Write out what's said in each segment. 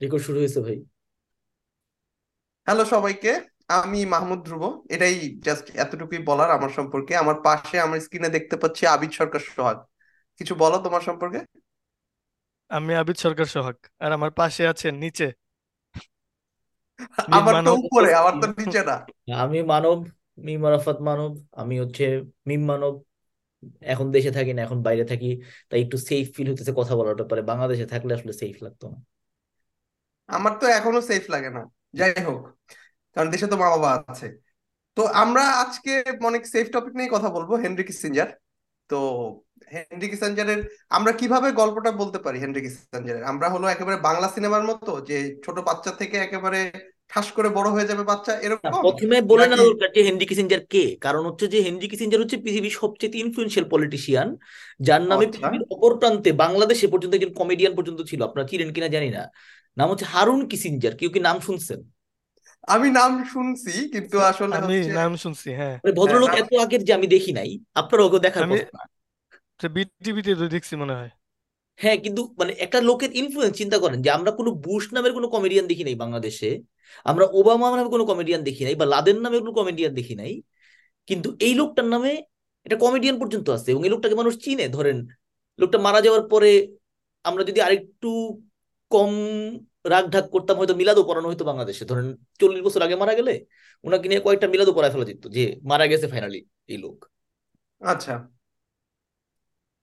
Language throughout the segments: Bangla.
রেকর্ড শুরু হয়েছে ভাই। হ্যালো সবাইকে আমি মাহমুদ ধ্রুব। এটাই জাস্ট এতটুকুই বলার আমার সম্পর্কে। আমার পাশে আমার স্ক্রিনে দেখতে পাচ্ছি আবিদ সরকার সোহাগ। কিছু বলো তোমার সম্পর্কে? আমি আবিদ সরকার সোহাগ আর আমার পাশে আছেন নিচে। আমার তো মানব উপরে আমার তো নিচে না। আমি মানব মিম আরাফাত মানব আমি হচ্ছে মিম মানব। এখন দেশে থাকি না এখন বাইরে থাকি তাই একটু সেফ ফিল হতেছে কথা বলার ব্যাপারে। বাংলাদেশে থাকলে আসলে সেফ লাগতো না। আমার তো এখনও সেফ লাগে না। যাই হোক কারণ দেশে তো মা বাবা আছে। তো আমরা আজকে অনেক সেফ টপিক নিয়ে কথা বলব হেনরি কিসিঞ্জার। তো হেনরি কিসিঞ্জারের আমরা কীভাবে গল্পটা বলতে পারি হেনরি কিসিঞ্জারের? আমরা হলো একেবারে বাংলা সিনেমার মতো যে ছোট বাচ্চা থেকে একেবারে ঠাস করে বড় হয়ে যাবে বাচ্চা এরকম? প্রথমে বলে না দরকার যে হেনরি কিসিঞ্জার কে? কারণ হচ্ছে যে হেনরি কিসিঞ্জার হচ্ছে পৃথিবীর সবচেয়ে ইনফ্লুয়েন্সিয়াল পলিটিশিয়ান যার নামে আচ্ছা। পৃথিবীর অপর প্রান্তে বাংলাদেশে পর্যন্ত একজন কমেডিয়ান পর্যন্ত ছিল। আপনারা চিনেন কিনা জানি না। নাম হচ্ছে হারুন কিসিঞ্জার কেউ কি নাম শুনছেন? আমি নাম শুনছি কিন্তু আসলে আমি হচ্ছে নাম শুনছি হ্যাঁ। মানে হ্যাঁ ভদ্রলোক এত আগের যে আমি দেখি নাই আপনারা ওকে দেখার আমি কথা বিটিভিতে তো দেখছি মনে হয়। হ্যাঁ কিন্তু মানে একটা লোকের ইনফ্লুয়েন্স চিন্তা করেন যে আমরা কোনো বুশ নামের কোনো কমেডিয়ান দেখি নাই বাংলাদেশে আমরা ওবামা নামে কোনো কমেডিয়ান দেখি নাই বা লাদেন নামে কোনো কমেডিয়ান দেখি নাই কিন্তু এই লোকটার নামে এটা কমেডিয়ান পর্যন্ত আছে এবং এই লোকটাকে মানুষ চিনে। ধরেন লোকটা মারা যাওয়ার পরে আমরা যদি আরেকটু কম রাগ ঢাক করতাম, হয়তো মিলাদও পড়ানো হয়তো বাংলাদেশে। ধরেন চল্লিশ বছর আগে মারা গেলে ওনাকে নিয়ে কয়েকটা মিলাদও পড়ায় ফেলা যেত যে মারা গেছে ফাইনালি এই লোক। আচ্ছা।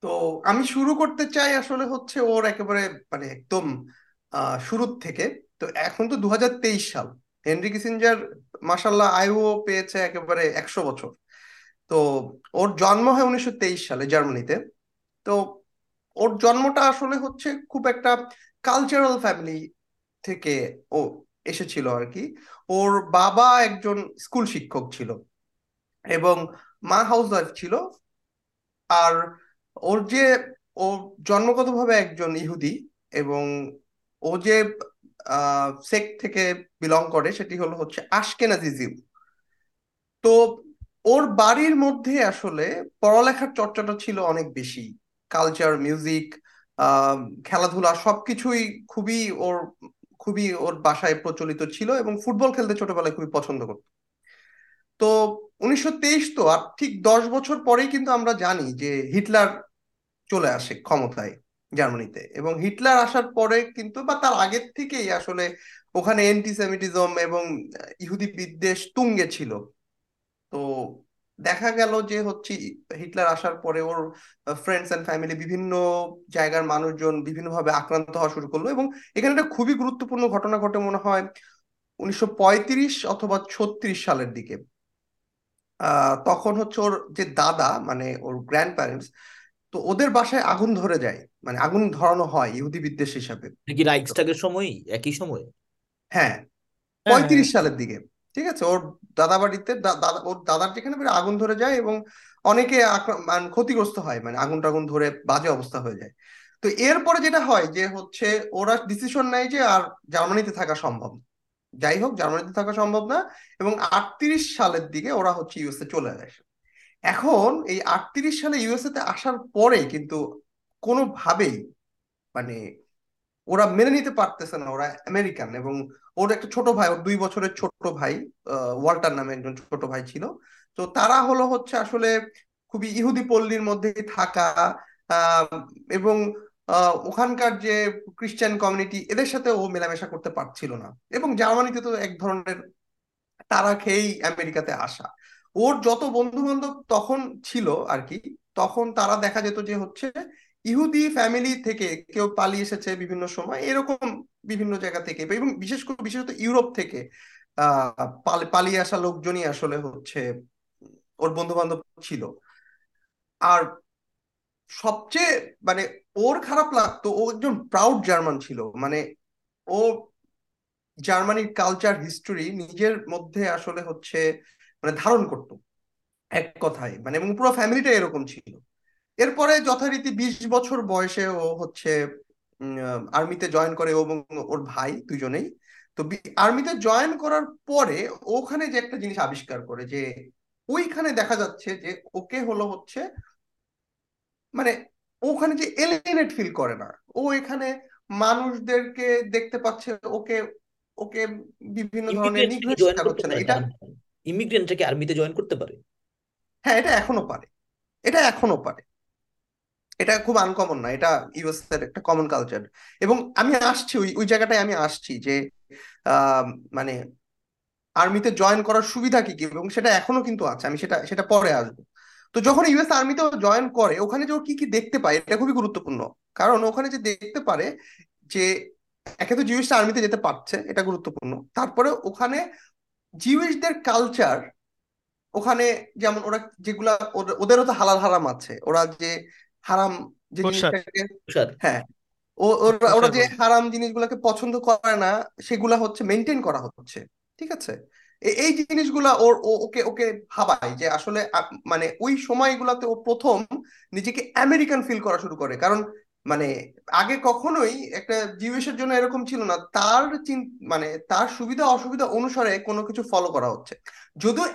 তো আমি শুরু করতে চাই আসলে হচ্ছে ওর একেবারে মানে একদম শুরুর থেকে। তো এখন তো দুহাজার তেইশ সাল। হেনরি কিসিঞ্জার মাসাল্লাহ আয়ুও পেয়েছে একেবারে একশো বছর। তো ওর জন্ম হয় উনিশশো তেইশ সালে জার্মানিতে। তো ওর জন্মটা আসলে হচ্ছে খুব একটা কালচারাল ফ্যামিলি থেকে ও এসেছিল আর কি ওর বাবা একজন স্কুল শিক্ষক ছিল এবং মা হাউস ওয়াইফ ছিল আর ওর যে ও জন্মগতভাবে একজন ইহুদি এবং ও যে সেক্ট থেকে বিলং করে সেটি হলো হচ্ছে আশকেনাজিজিম তো ওর বাড়ির মধ্যে আসলে পড়ালেখার চর্চাটা ছিল অনেক বেশি কালচার মিউজিক খেলাধুলা সবকিছুই খুবই ওর খুবই ওর বাসায় প্রচলিত ছিল এবং ফুটবল খেলতে ছোটবেলায় খুবই পছন্দ করত। তো উনিশশো তেইশ তো, আর ঠিক দশ বছর পরেই কিন্তু আমরা জানি যে হিটলার চলে আসে ক্ষমতায় জার্মানিতে। এবং হিটলার আসার পরে কিন্তু বা তার আগের থেকেই আসলে ওখানে অ্যান্টিসেমিটিজম এবং ইহুদি বিদ্বেষ তুঙ্গে ছিল। তো দেখা গেল যে হচ্ছে হিটলার আসার পরে ওর ফ্রেন্ডস অ্যান্ড ফ্যামিলি বিভিন্ন জায়গার মানুষজন বিভিন্নভাবে আক্রান্ত হওয়া শুরু করল এবং এখানে একটা খুবই গুরুত্বপূর্ণ ঘটনা ঘটে মনে হয় উনিশশো পঁয়ত্রিশ অথবা ছত্রিশ সালের দিকে। তখন হচ্ছে ওর যে দাদা মানে ওর গ্র্যান্ড প্যারেন্টস তো ওদের বাসায় আগুন ধরে যায় মানে আগুন ধরানো হয় ইহুদি বিদ্বেষ হিসাবে। নাকি সময় একই সময়? হ্যাঁ হ্যাঁ হ্যাঁ। পঁয়ত্রিশ সালের দিকে। ঠিক আছে? ওর দাদা বাড়িতে ওর দাদার যেখানে আগুন ধরে যায় এবং অনেকে মানে ক্ষতিগ্রস্ত হয় মানে আগুন টাগুন ধরে বাজে অবস্থা হয়ে যায়। তো এরপরে যেটা হয় যে হচ্ছে ওরা ডিসিশন নেয় যে আর জার্মানিতে থাকা সম্ভব যাই হোক, জার্মানিতে থাকা সম্ভব না এবং আটত্রিশ সালের দিকে ওরা হচ্ছে ইউএসএ চলে আসে এখন এই আটত্রিশ সালে ইউএসএ তে আসার পরে কিন্তু কোনোভাবেই মানে ওরা মেনে নিতে পারতেছে না, ওরা আমেরিকান এবং ওর একটা ছোট ভাই, ওর দুই বছরের ছোট ভাই ওয়াল্টার নামে একজন ছোট ভাই ছিল। তো তারা হলো হচ্ছে আসলে খুবই ইহুদি পল্লীর মধ্যে থাকা এবং ওখানকার যে খ্রিস্টান কমিউনিটি এদের সাথে ও মেলামেশা করতে পারছিল না। এবং জার্মানিতে তো এক ধরনের তারা খেয়েই আমেরিকাতে আসা। ওর যত বন্ধু বান্ধব তখন ছিল আর কি, তখন তারা দেখা যেত যে হচ্ছে ইহুদি ফ্যামিলি থেকে কেউ পালিয়ে এসেছে বিভিন্ন সময়। এরকম বিভিন্ন জায়গা থেকে এবং বিশেষ করে বিশেষত ইউরোপ থেকে পালিয়ে আসা লোকজনই আসলে হচ্ছে ওর বন্ধু বান্ধব ছিল। আর সবচেয়ে মানে ওর খারাপ লাগতো, ও একজন প্রাউড জার্মান ছিল। মানে ও জার্মানির কালচার হিস্টোরি নিজের মধ্যে আসলে হচ্ছে মানে ধারণ করতো এক কথায়। মানে এবং পুরো ফ্যামিলিটা এরকম ছিল। এরপরে যথারীতি বিশ বছর বয়সে ও হচ্ছে আর্মিতে জয়েন করে এবং ওর ভাই দুজনেই। তো আর্মিতে জয়েন করার পরে ওখানে যে একটা জিনিস আবিষ্কার করে যে ওইখানে দেখা যাচ্ছে যে ওকে হলো হচ্ছে মানে ওখানে যে এলিয়েনেট ফিল করে না। ও এখানে মানুষদেরকে দেখতে পাচ্ছে ওকে ওকে বিভিন্ন ধরনের হচ্ছে না। এটা ইমিগ্রেন্টরা কি আর্মিতে জয়েন করতে পারে? হ্যাঁ এটা এখনও পারে। এটা এখনও পারে। এটা খুব আনকমন না, এটা ইউএস এর একটা কমন কালচার এবং আমি আসছি, ওই ওই জায়গাটায় আমি আসছি যে মানে আর্মিতে জয়েন করার সুবিধা কি কি? এবং সেটা এখনও কিন্তু আছে, আমি সেটা সেটা পরে আসব। তো যখন ইউএস আর্মিতে জয়েন করে, ওখানে যে ও কি কি দেখতে পায়, এটা খুবই গুরুত্বপূর্ণ। কারণ ওখানে যে দেখতে পারে যে, একে তো জিউসটা আর্মিতে যেতে পারছে, এটা গুরুত্বপূর্ণ। তারপরে ওখানে জিউসদের কালচার ওখানে যেমন ওরা যেগুলা, ওদের- ওদেরও তো হালাল হারাম আছে। ওরা যে হারাম যে জিনিসটাকে হ্যাঁ ও ওরা ওরা যে বলে। হারাম জিনিসগুলোকে পছন্দ করে না সেগুলা হচ্ছে মেনটেন করা হচ্ছে ঠিক আছে? এই জিনিসগুলা ওর ও- ওকে ওকে ভাবায় যে আসলে মানে ওই সময়গুলাতে ও প্রথম নিজেকে আমেরিকান ফিল করা শুরু করে। কারণ মানে আগে কখনোই একটা জিউসের জন্য এরকম ছিল না। তার মানে তার সুবিধা অসুবিধা অনুসারে কোনো কিছু ফলো করা হচ্ছে। যদিও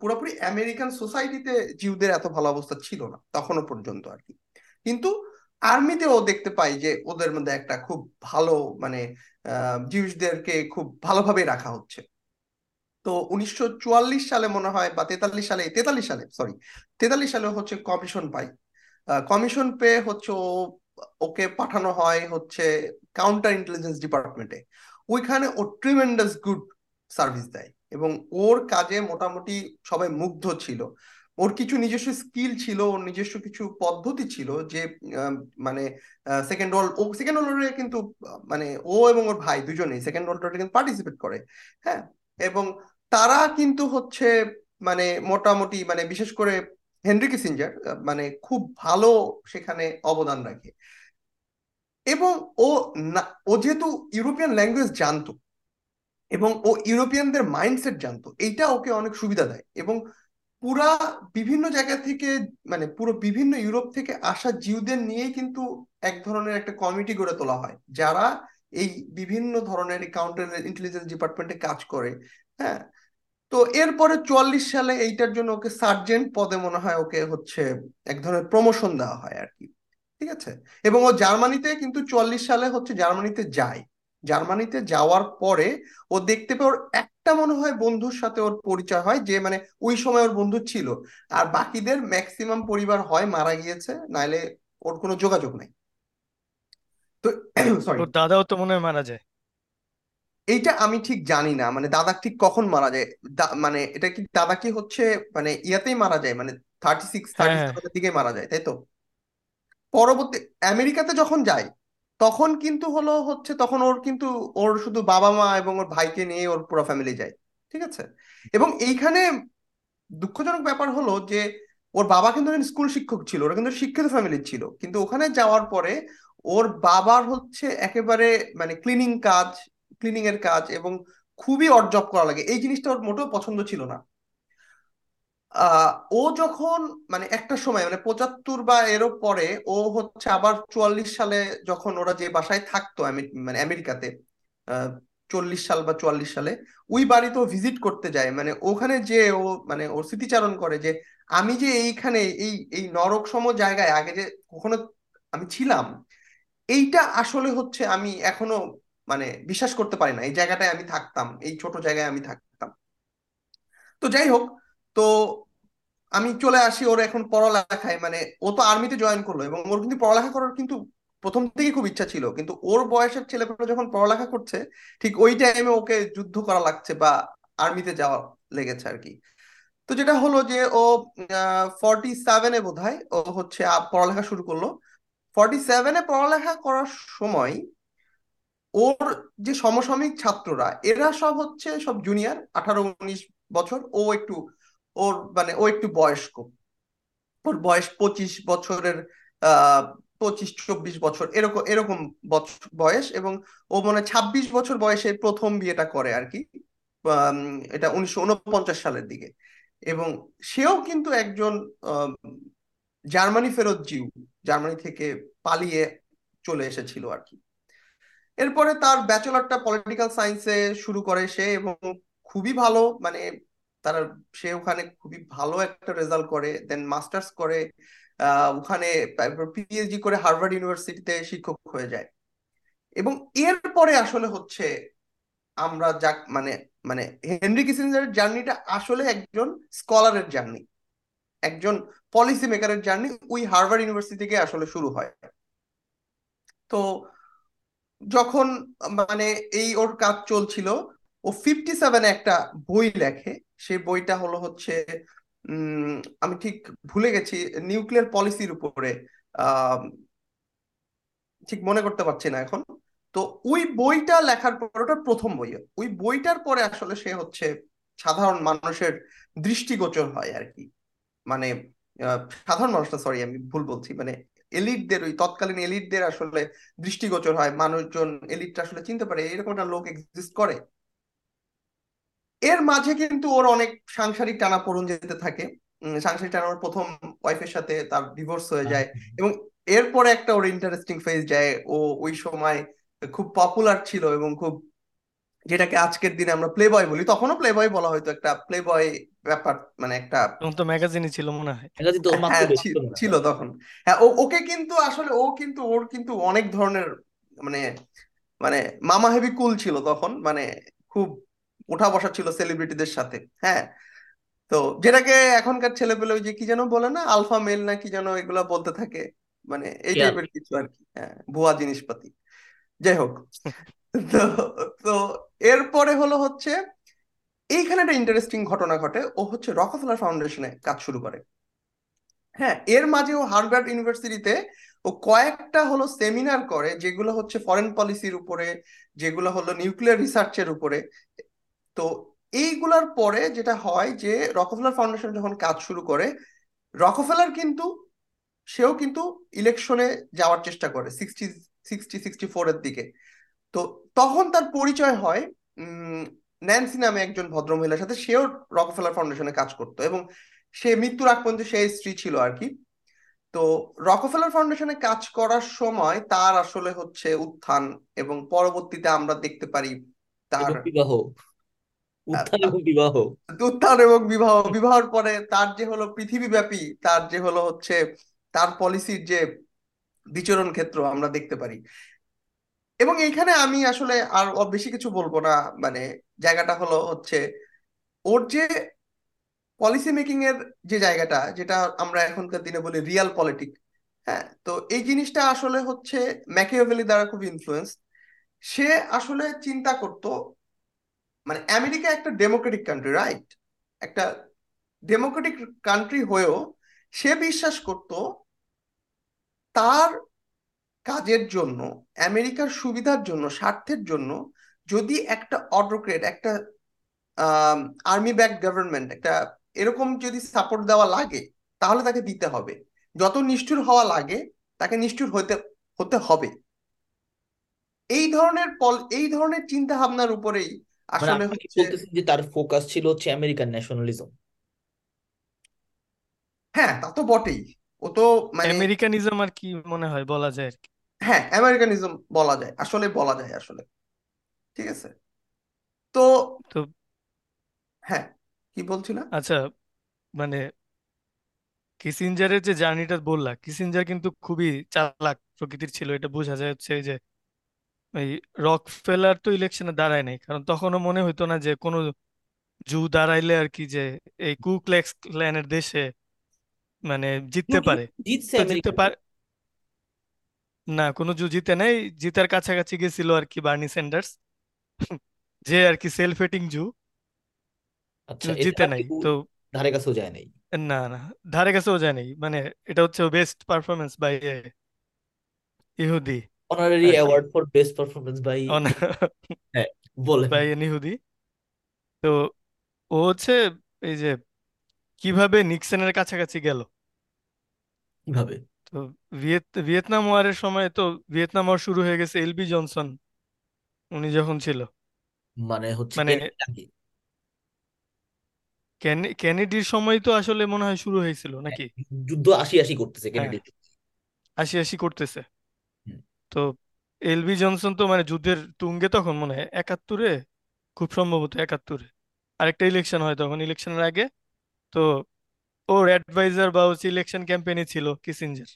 পুরোপুরি আমেরিকান সোসাইটিতে জিউদের এত ভালো অবস্থা ছিল না, তখনও পর্যন্ত আর কি। কিন্তু আর্মিতেও দেখতে পাই যে ওদের মধ্যে একটা খুব ভালো মানে জিউসদেরকে খুব ভালোভাবে রাখা হচ্ছে। তো উনিশশো চুয়াল্লিশ সালে মনে হয় বা তেতাল্লিশ সালে তেতাল্লিশ সালে সরি তেতাল্লিশ সালে হচ্ছে কমিশন পাই কমিশন পেয়ে হচ্ছে ও ওকে পাঠানো হয় হচ্ছে কাউন্টার ইন্টেলিজেন্স ডিপার্টমেন্টে ওইখানে ও ট্রিমেন্ডাস গুড সার্ভিস দেয় এবং ওর কাজে মোটামুটি সবাই মুগ্ধ ছিল। ওর কিছু নিজস্ব স্কিল ছিল, ওর নিজস্ব কিছু পদ্ধতি ছিল যে মানে সেকেন্ড ওয়ার্ল্ড ও সেকেন্ড ওয়ার্ল্ড কিন্তু মানে ও এবং ওর ভাই দুজনেই সেকেন্ড ওয়ার্ল্ড ওয়ারে কিন্তু পার্টিসিপেট করে হ্যাঁ? এবং তারা কিন্তু হচ্ছে মানে মোটামুটি মানে বিশেষ করে হেনরি কিসিঞ্জার মানে খুব ভালো সেখানে অবদান রাখে। এবং ও ও যেহেতু ইউরোপিয়ান ল্যাঙ্গুয়েজ জানতো এবং ও ইউরোপিয়ানদের মাইন্ডসেট জানতো, এইটা ওকে অনেক সুবিধা দেয়। এবং পুরা বিভিন্ন জায়গা থেকে মানে পুরো বিভিন্ন ইউরোপ থেকে আসা জিউদের নিয়েই কিন্তু এক ধরনের একটা কমিটি গড়ে তোলা হয়, যারা এই বিভিন্ন ধরনের কাউন্টার ইন্টেলিজেন্স ডিপার্টমেন্টে কাজ করে হ্যাঁ? তো এরপরে চুয়াল্লিশ সালে এইটার জন্য ওকে সার্জেন্ট পদে মনে হয় ওকে হচ্ছে এক ধরনের প্রমোশন দেওয়া হয় আর কি, ঠিক আছে? এবং ও জার্মানিতে কিন্তু চুয়াল্লিশ সালে হচ্ছে জার্মানিতে যায়। জার্মানিতে যাওয়ার পরে ও দেখতে পেয়ে ওর একটা মনে হয় বন্ধুর সাথে ওর পরিচয় হয়, যে মানে ওই সময় ওর বন্ধু ছিল। আর বাকিদের ম্যাক্সিমাম পরিবার হয়, মারা গিয়েছে, নাইলে ওর কোনো যোগাযোগ নাই। তো সরি দাদাও তো মনে হয় মারা যায়। এইটা আমি ঠিক জানি না। মানে দাদা ঠিক কখন মারা যায়? মানে এটা কি দাদা কি হচ্ছে মানে ইয়াতেই মারা যায়? মানে থার্টি সিক্স থার্টি সেভেনের দিকে মারা যায় তাই তো? পরবর্তী আমেরিকাতে যখন যায় তখন কিন্তু হলো হচ্ছে তখন ওর কিন্তু ওর শুধু বাবা মা এবং ওর ভাইকে নিয়ে ওর পুরো ফ্যামিলি যায় ঠিক আছে? এবং এইখানে দুঃখজনক ব্যাপার হলো যে ওর বাবা কিন্তু স্কুল শিক্ষক ছিল ওরা কিন্তু শিক্ষিত ফ্যামিলির ছিল। কিন্তু ওখানে যাওয়ার পরে ওর বাবার হচ্ছে একেবারে মানে ক্লিনিং কাজ ক্লিনিং এর কাজ এবং খুবই অড জব করা লাগে। এই জিনিসটা ওর মোটেও পছন্দ ছিল না। ও যখন মানে একটা সময় মানে পঁচাত্তর বা এরও পরে, ও হচ্ছে আবার চুয়াল্লিশ সালে যখন ওরা যে বাসায় থাকতো মানে আমেরিকাতে চল্লিশ সাল বা চুয়াল্লিশ সালে, ওই বাড়িতে ভিজিট করতে যায়। মানে ওখানে যে ও মানে ওর স্মৃতিচারণ করে যে, আমি যে এইখানে, এই এই নরকসম জায়গায় আগে যে কখনো আমি ছিলাম, এইটা আসলে হচ্ছে আমি এখনও মানে বিশ্বাস করতে পারি না। এই জায়গাটায় আমি থাকতাম, এই ছোট জায়গায় আমি থাকতাম। তো যাই হোক, তো আমি চলে আসি ওর এখন পড়ালেখায়। মানে ও তো আর্মিতে জয়েন করল এবং ওর কিন্তু পড়ালেখা করার কিন্তু প্রথম থেকেই খুব ইচ্ছা ছিল। কিন্তু ওর বয়সের ছেলেপেলে যখন পড়ালেখা করছে, ঠিক ওই টাইমে ওকে যুদ্ধ করা লাগছে বা আর্মিতে যাওয়া লেগেছে আর কি। তো যেটা হলো যে ও ফর্টি সেভেনে বোধ হয় ও হচ্ছে পড়ালেখা শুরু করল। ফর্টি সেভেনে পড়ালেখা করার সময় ওর যে সমসাময়িক ছাত্ররা, এরা সব হচ্ছে সব জুনিয়র আঠারো, উনিশ বছর, ও একটু, ওর মানে ও একটু বয়স্ক। ওর বয়স পঁচিশ বছরের, আহ, পঁচিশ, চব্বিশ বছর, এরকম এরকম বয়স এবং ও মনে ছাব্বিশ বছর বয়সে প্রথম বিয়েটা করে আর কি এটা উনিশশো উনপঞ্চাশ সালের দিকে। এবং সেও কিন্তু একজন জার্মানি ফেরত জিউ, জার্মানি থেকে পালিয়ে চলে এসেছিল আর কি। এরপরে তার ব্যাচেলরটা পলিটিক্যাল সায়েন্সে শুরু করে সে এবং খুবই ভালো মানে তার, সে ওখানে খুবই ভালো একটা রেজাল্ট করে দেন মাস্টার্স করে ওখানে পিএইচডি করে হার্ভার্ড ইউনিভার্সিটিতে শিক্ষক হয়ে যায়। এবং এরপরে আসলে হচ্ছে আমরা যা মানে মানে হেনরি কিসিঞ্জারের জার্নিটা আসলে একজন স্কলারের জার্নি একজন পলিসি মেকারের জার্নি ওই হার্ভার্ড ইউনিভার্সিটি থেকে আসলে শুরু হয়। তো যখন মানে এই ওর কাজ চলছিল, ও ফিফটি সেভেনে একটা বই লেখে। সেই বইটা হলো হচ্ছে আমি ঠিক ভুলে গেছি নিউক্লিয়ার পলিসির উপরে ঠিক মনে করতে পারছি না এখন। তো ওই বইটা লেখার পর ওটা প্রথম বই। ওই বইটার পরে আসলে সে হচ্ছে সাধারণ মানুষের দৃষ্টিগোচর হয় আর কি। মানে সাধারণ মানুষটা সরি আমি ভুল বলছি। মানে এলিটদের ওই তৎকালীন এলিটদের আসলে দৃষ্টিগোচর হয়। মানুষজন এলিটটা আসলে চিনতে পারে এরকম একটা লোক এক্সিস্ট করে। এর মাঝে কিন্তু ওর অনেক সাংসারিক টানাপোড়েন যেতে থাকে। সাংসারিক টানা ওর প্রথম ওয়াইফের সাথে তার ডিভোর্স হয়ে যায় এবং এরপরে একটা ওর ইন্টারেস্টিং ফেজ যায়। ও ওই সময় খুব পপুলার ছিল এবং খুব যেটাকে আজকের দিনে আমরা প্লে বয় বলি তখনও প্লে বয় বলা হয়তো একটা প্লে বয় ব্যাপার মানে একটা তো ম্যাগাজিনই ছিল মনে হয়। ম্যাগাজিন তো মাত্র হ্যাঁ। ছিল। তখন। হ্যাঁ ও- ওকে কিন্তু আসলে ও কিন্তু ওর কিন্তু অনেক ধরনের মানে মানে মামা হেভি কুল ছিল তখন মানে খুব ওঠা বসা ছিল সেলিব্রিটিদের সাথে হ্যাঁ। তো যেটাকে এখনকার ছেলেপেলে ওই যে কি যেন বলে না আলফা মেল না কি যেন এগুলা বলতে থাকে মানে এই টাইপের কিছু আর কি হ্যাঁ ভুয়া জিনিসপাতি। যাই হোক তো তো এরপরে হলো হচ্ছে, এইখানে একটা ইন্টারেস্টিং ঘটনা ঘটে। ও হচ্ছে রকফেলার ফাউন্ডেশনে কাজ শুরু করে। হ্যাঁ এর মাঝে ও হার্ভার্ড ইউনিভার্সিটিতে ও কয়েকটা হলো সেমিনার করে, যেগুলো হচ্ছে ফরেন পলিসির উপরে, যেগুলো হলো নিউক্লিয়ার রিসার্চের উপরে। তো এইগুলার পরে যেটা হয় যে রকফেলার ফাউন্ডেশন যখন কাজ শুরু করে রকফেলার কিন্তু, সেও কিন্তু ইলেকশনে যাওয়ার চেষ্টা করে সিক্সটি সিক্সটি সিক্সটি ফোর এর দিকে। তো তখন তার পরিচয় হয় উম, ন্যান্সি নামে একজন ভদ্রমহিলার সাথে সেও রকফেলার ফাউন্ডেশনে কাজ করতো এবং সে মৃত্যুর আগ পর্যন্ত সে স্ত্রী ছিল আর কি। তো রকফেলার ফাউন্ডেশনে কাজ করার সময় তার আসলে হচ্ছে উত্থান এবং পরবর্তীতে আমরা দেখতে পারি তার বিবাহ। উত্থান এবং বিবাহ। উত্থান এবং বিবাহ। বিবাহের পরে তার যে হলো পৃথিবীব্যাপী তার যে হলো হচ্ছে তার পলিসির যে বিচরণ ক্ষেত্র আমরা দেখতে পারি। এবং এইখানে আমি আসলে আর বেশি কিছু বলব না। মানে জায়গাটা হলো হচ্ছে ওর যে পলিসি মেকিং এর যে জায়গাটা, যেটা আমরা এখনকার দিনে বলি রিয়াল পলিটিক হ্যাঁ? তো এই জিনিসটা আসলে হচ্ছে ম্যাকিয়াভেলি দ্বারা খুব ইনফ্লুয়েন্স সে আসলে চিন্তা করতো মানে আমেরিকা একটা ডেমোক্রেটিক কান্ট্রি রাইট একটা ডেমোক্রেটিক কান্ট্রি হয়েও সে বিশ্বাস করত তার কাজের জন্য আমেরিকার সুবিধার জন্য স্বার্থের জন্য যদি একটা অটোক্রেট একটা আর্মি ব্যাক গভর্নমেন্ট একটা এরকম যদি সাপোর্ট দেওয়া লাগে তাহলে তাকে দিতে হবে। যত নিষ্ঠুর হওয়া লাগে তাকে নিষ্ঠুর হতে হতে হবে। এই ধরনের পল এই ধরনের চিন্তা ভাবনার উপরেই মানে আসলে হচ্ছে যে তার ফোকাস ছিল হচ্ছে আমেরিকান ন্যাশনালিজম হ্যাঁ তা তো বটেই। ও তো মানে আমেরিকানিজম আর কি মনে হয় বলা যায় আর কি। হ্যাঁ আমেরিকানিজম বলা যায় আসলে বলা যায় আসলে। ঠিক আছে? তো তো হ্যাঁ কি বলছিলাম আচ্ছা মানে কিসিঞ্জারের যে জার্নিটা বললা কিসিঞ্জার কিন্তু খুবই চালাক প্রকৃতির ছিল এটা বোঝা যায় হচ্ছে এই যে এই রক ফেলার তো ইলেকশনে দাঁড়ায় নাই কারণ তখনও মনে হইতো না যে কোনো জু দাঁড়াইলে আর কি যে এই কু ক্ল্যাক্স ক্ল্যানের দেশে মানে জিততে পারে। জিততে পারে না কোনো জু জিতে নাই। জিতার কাছাকাছি গেছিল আর কি বার্নি স্যান্ডার্স যে আর কি সেলফ হেটিং জু। আচ্ছা এটা জিতে নাই তো ধারে কাছেও যায় নাই। না না ধারে কাছেও যায় নাই। মানে এটা হচ্ছে বেস্ট পারফরমেন্স বাই ইহুদি অনারারি আর কি। Award for best performance by হ্যাঁ বলেন। বাই এন ইহুদি তো ও হচ্ছে এই যে কীভাবে নিক্সনের কাছাকাছি গেল? কীভাবে? তো ভিয়েত ভিয়েতনাম ওয়ারের সময় তো ভিয়েতনাম ওয়ার শুরু হয়ে গেছে এলবি জনসন। উনি যখন ছিল। মানে হচ্ছে মানে কেনেডি কেনেডির সময় তো আসলে মনে হয় শুরু হয়েছিল নাকি? যুদ্ধ আশি আশি করতেছে হ্যাঁ। কেনেডি আশি আশি করতেছে। তো এলবি জনসন তো মানে যুদ্ধের তুঙ্গে তখন মনে হয় একাত্তরে? খুব সম্ভবত একাত্তরে। আরেকটা ইলেকশন হয় তখন ইলেকশনের আগে। তো ওর অ্যাডভাইজার বা হচ্ছে ইলেকশন ক্যাম্পেইনে ছিল কিসিঞ্জার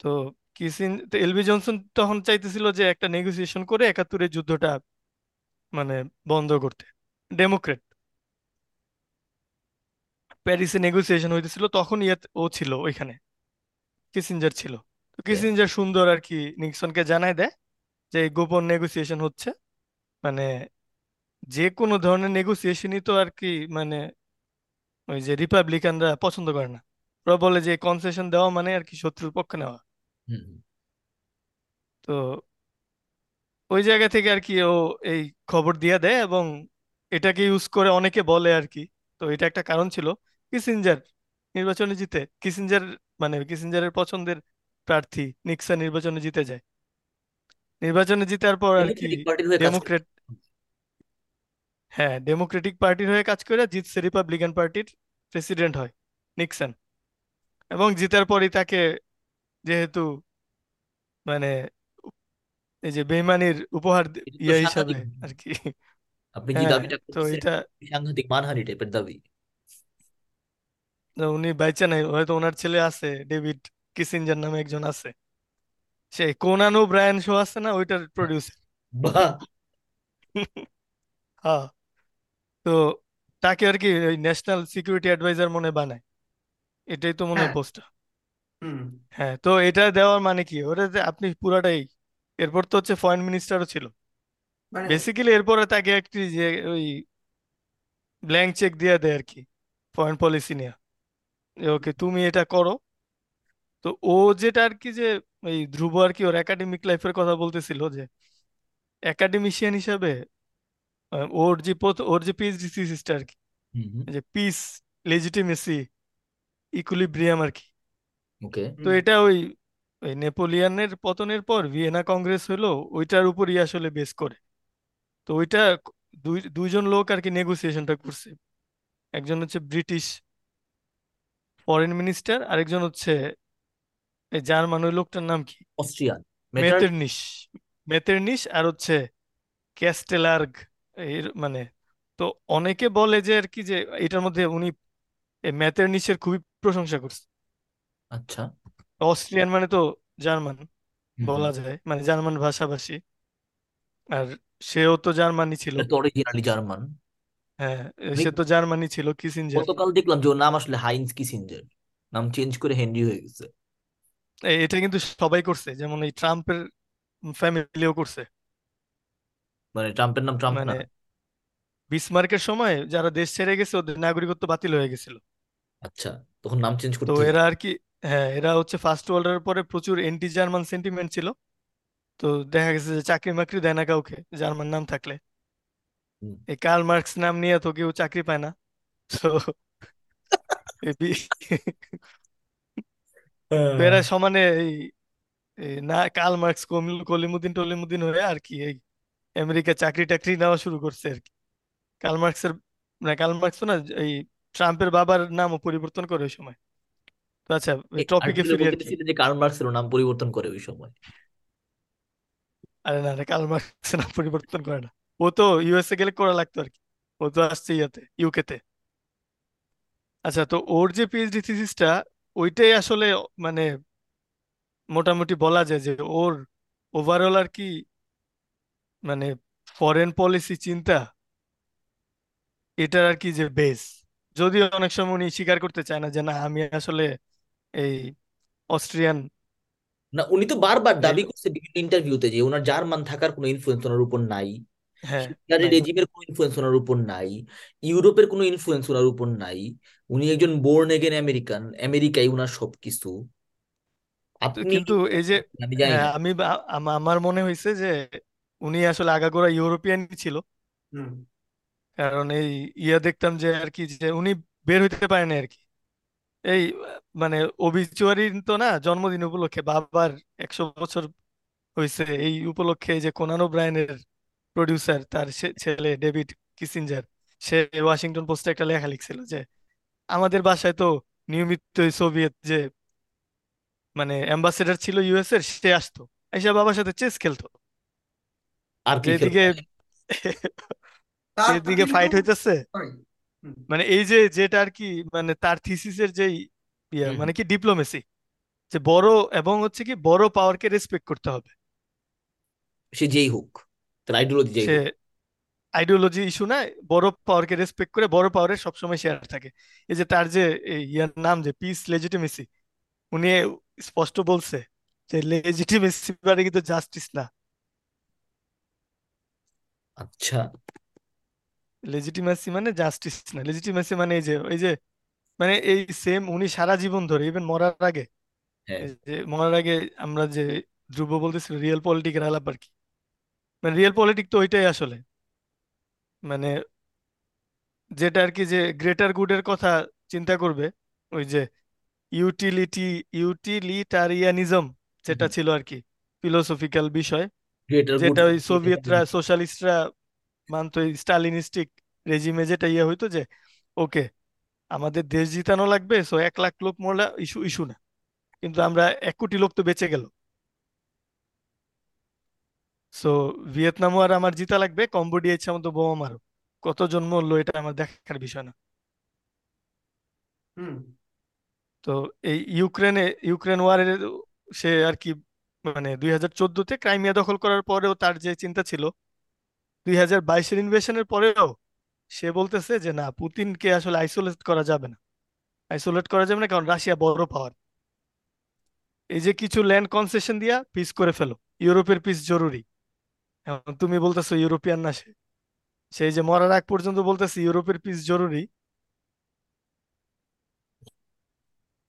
তো কিসিন এলবি জনসন তখন চাইতেছিল যে একটা নেগোসিয়েশন করে একাত্তরের যুদ্ধটা মানে বন্ধ করতে। ডেমোক্রেট প্যারিসে নেগোসিয়েশন হইতেছিল তখন ইয়ে ও ছিল ওইখানে। কিসিঞ্জার ছিল। তো. কিসিঞ্জার সুন্দর আর কি নিক্সনকে জানায় দেয় যে গোপন নেগোসিয়েশন হচ্ছে। মানে যে কোনো ধরনের নেগোসিয়েশনই তো আর কি মানে ওই যে রিপাবলিকানরা পছন্দ করে না। ওরা বলে যে কনসেশন দেওয়া মানে আর কি শত্রুর পক্ষে নেওয়া। তো ওই জায়গা থেকে আর কি ও এই খবর দিয়ে দেয় এবং এটাকে ইউজ করে অনেকে বলে আর কি। তো এটা একটা কারণ ছিল। কিসিঞ্জার নির্বাচনে জিতে কিসিঞ্জার মানে কিসিঞ্জারের পছন্দের প্রার্থী নিক্সন নির্বাচনে জিতে যায়। নির্বাচনে জিতার পর আর কি ডেমোক্রেট হ্যাঁ ডেমোক্রেটিক পার্টির হয়ে কাজ করে জিতছে রিপাবলিকান পার্টির প্রেসিডেন্ট হয় নিক্সন এবং জিতার পরই তাকে যেহেতু মানে এই যে বেইমানির উপহার ইয়া হিসাবে আর কি। আপনি যে হ্যাঁ দাবিটা তো করতেছেন এটা সাংঘাতিক মানহানি টাইপের দাবি। উনি বাইচা নাই হয়তো ওনার ছেলে আছে ডেভিড কিসিঞ্জার নামে একজন আছে। সেই কোনান ও ব্রায়ান শো আছে না ওইটার প্রডিউসার বাহ হ্যাঁ। তো তাকে আর কি ওই ন্যাশনাল সিকিউরিটি অ্যাডভাইজার মনে বানায়। এটাই তো মনে হয় হ্যাঁ। পোস্টটা হ্যাঁ তো এটা দেওয়ার মানে কি? ওটা যে আপনি পুরাটাই এরপর তো হচ্ছে ফরেন মিনিস্টারও ছিল। মানে বেসিক্যালি এরপরে তাকে একটি যে ওই ব্ল্যাঙ্ক চেক দিয়ে দেয় আর কি ফরেন পলিসি নিয়ে। ওকে তুমি এটা করো। তো ও যেটা আর কি যে এই ধ্রুব আর কি ওর একাডেমিক লাইফের কথা বলতেছিল যে একাডেমিশিয়ান হিসাবে ওর যে ওর যে পিএইচডি থিসিসটা আর কি যে পিস লেজিটিমেসি ইকুইলিব্রিয়াম আর কি ওকে তো এটা ওই ওই নেপোলিয়নের পতনের পর ভিয়েনা কংগ্রেস হলো ওইটার উপরই আসলে বেস করে। তো ওইটা দুই দুইজন লোক আর কি নেগোসিয়েশনটা করছে। একজন হচ্ছে ব্রিটিশ ফরেন মিনিস্টার আরেকজন হচ্ছে জার্মান ওই লোকটার নাম কি? অস্ট্রিয়ান। মেটার মেটারনিশ মেটারনিশ আর হচ্ছে ক্যাস্টেলার্গ। এর মানে তো অনেকে বলে যে আর কি যে এটার মধ্যে উনি ম্যাথের মেটারনিশের খুবই প্রশংসা করছে। আচ্ছা। অস্ট্রিয়ান মানে তো জার্মান হুম হুম। বলা যায়। মানে জার্মান ভাষাভাষী। আর সেও তো জার্মানি ছিল। এটা তো অরিজিনালি জার্মান। হ্যাঁ আমি সে তো জার্মানি ছিল কিসিঞ্জার। গতকাল দেখলাম যে ওর নাম আসলে হাইন্স কিসিঞ্জার। নাম চেঞ্জ করে হেনরি হয়ে গেছে। এ- এটা কিন্তু সবাই করছে। যেমন এই ট্রাম্পের ফ্যামিলিও করছে। মানে ট্রাম্পের নাম ট্রাম্প না। মানে বিসমার্কের সময় যারা দেশ ছেড়ে গেছে ওদের নাগরিকত্ব বাতিল হয়ে গেছিল। আচ্ছা তখন নাম চেঞ্জ তো করতে এরা আর কি হ্যাঁ এরা হচ্ছে ফার্স্ট ওয়ার্ল্ড এর পরে প্রচুর এন্টি জার্মান সেন্টিমেন্ট ছিল। তো দেখা গেছে যে চাকরি মাকরি দেয় না কাউকে জার্মান নাম থাকলে। হুম। এই কার্ল মার্কস নাম নিয়ে তো কেউ চাকরি পায় না। তো এই বি- তো এরা সমানে এই এই না কার্ল মার্কস কলিমুদ্দিন টলিমুদ্দিন হয়ে আর কি এই আমেরিকা চাকরি টাকরি নেওয়া শুরু করছে আর কি। কার্ল মার্কসের না কার্ল মার্কস না এই ট্রাম্পের বাবার নামও পরিবর্তন করে ওই সময়। তো আচ্ছা টপিকে ফিরি আর কি যে কার্ল মার্কসের নাম পরিবর্তন করে ওই সময়। আরে না না কার্ল মার্কস নাম পরিবর্তন করে না। ও তো ইউএসএ গেলে করা লাগতো আর কি। ও তো আসছে ইয়াতে ইউকেতে আচ্ছা তো ওর যে পিএইচডি থিসিসটা ওইটাই আসলে মানে মোটামুটি বলা যায় যে ওর ওভারঅল আর কি মানে ফরেন পলিসি চিন্তা এটার আর কি যে বেস যদিও অনেক সময় উনি স্বীকার করতে চায় না যে না আমি আসলে এই অস্ট্রিয়ান না উনি তো বারবার দাবি করছে বিভিন্ন ইন্টারভিউতে যে ওনার জার্মান থাকার কোনো ইনফ্লুয়েন্স ওনার উপর নাই হ্যাঁ হিটলারের রেজিমের কোনো ইনফ্লুয়েন্স ওনার উপর নাই ইউরোপের কোনো ইনফ্লুয়েন্স ওনার উপর নাই। উনি একজন বোর্ন এগেন আমেরিকান আমেরিকাই ওনার সবকিছু। আপনি কিন্তু এই যে আমি জানি হ্যাঁ না আমি আমার মনে হয়েছে যে উনি আসলে আগাগোড়া ইউরোপিয়ানই ছিল। কারণ এই ইয়া দেখতাম যে আর কি যে উনি বের হইতে পারেন আর কি। এই মানে ওবিচুয়ারি তো না জন্মদিন উপলক্ষে বাবার একশো বছর হয়েছে এই উপলক্ষে যে কোনান ওব্রায়ানের প্রডিউসার তার ছেলে ডেভিড কিসিঞ্জার সে ওয়াশিংটন পোস্টে একটা লেখা লিখছিল যে আমাদের বাসায় তো নিয়মিত সোভিয়েত যে মানে অ্যাম্বাসেডার ছিল ইউএস এর সে আসতো। এসে বাবার সাথে চেস খেলতো। আর কি যেদিকে কিন্তু ফাইট হইতেছে মানে এই যে যেটা আর কি মানে তার থিসিসের যেই ইয়া মানে কি ডিপ্লোমেসি যে বড় এবং হচ্ছে কি বড় পাওয়ারকে রেসপেক্ট করতে হবে। সে যেই হোক তার আইডিওলজি যেই সে আইডিওলজি ইস্যু না বড় পাওয়ারকে রেসপেক্ট করে বড় পাওয়ারের সবসময় শেয়ার থাকে। এই যে তার যে ইয়ার নাম যে পিস লেজিটিমেসি উনি স্পষ্ট বলছে যে লেজিটিমেসি মানে কিন্তু জাস্টিস না। আচ্ছা। লেজিটিমেসি মানে জাস্টিস না। লেজিটিমেসি মানে এই যে এই যে মানে এই সেম উনি সারা জীবন ধরে ইভেন মরার আগে হ্যাঁ। এই যে মরার আগে আমরা যে ধ্রুব বলতেছিল রিয়েল পলিটিকের আলাপ আর কি। মানে রিয়েল পলিটিক তো ওইটাই আসলে। মানে যেটা আর কি যে গ্রেটার গুডের কথা চিন্তা করবে ওই যে ইউটিলিটি ইউটিলিটারিয়ানিজম যেটা ছিল আর কি ফিলোসফিক্যাল বিষয়। যেটা ওই সোভিয়েতরা সোশ্যালিস্টরা মানতো স্টালিনিস্টিক রেজিমে যেটা ইয়ে হইতো যে ওকে আমাদের দেশ জিতানো লাগবে সো এক লাখ লোক মরলে ইস্যু ইস্যু না। কিন্তু আমরা এক কোটি লোক তো বেঁচে গেল। সো ভিয়েতনামও আর আমার জিতা লাগবে কম্বোডিয়া ইচ্ছা মতো বোমা মারো। কতজন মরলো এটা আমার দেখার বিষয় না। হুম। তো এই ইউক্রেনে ইউক্রেন ওয়ারের সে আর কি মানে দুই হাজার চোদ্দতে ক্রাইমিয়া দখল করার পরেও তার যে চিন্তা ছিল, দুই হাজার বাইশের ইনভেশনের পরেও সে বলতেছে যে, না, পুতিনকে আসলে আইসোলেট করা যাবে না। আইসোলেট করা যাবে না কারণ রাশিয়া বড় পাওয়ার এই যে কিছু ল্যান্ড কনসেশন দিয়া পিস করে ফেলো। ইউরোপের পিস জরুরি। তুমি বলতেছো ইউরোপিয়ান না সে। সেই যে মরার আগ পর্যন্ত বলতেছে ইউরোপের পিস জরুরি।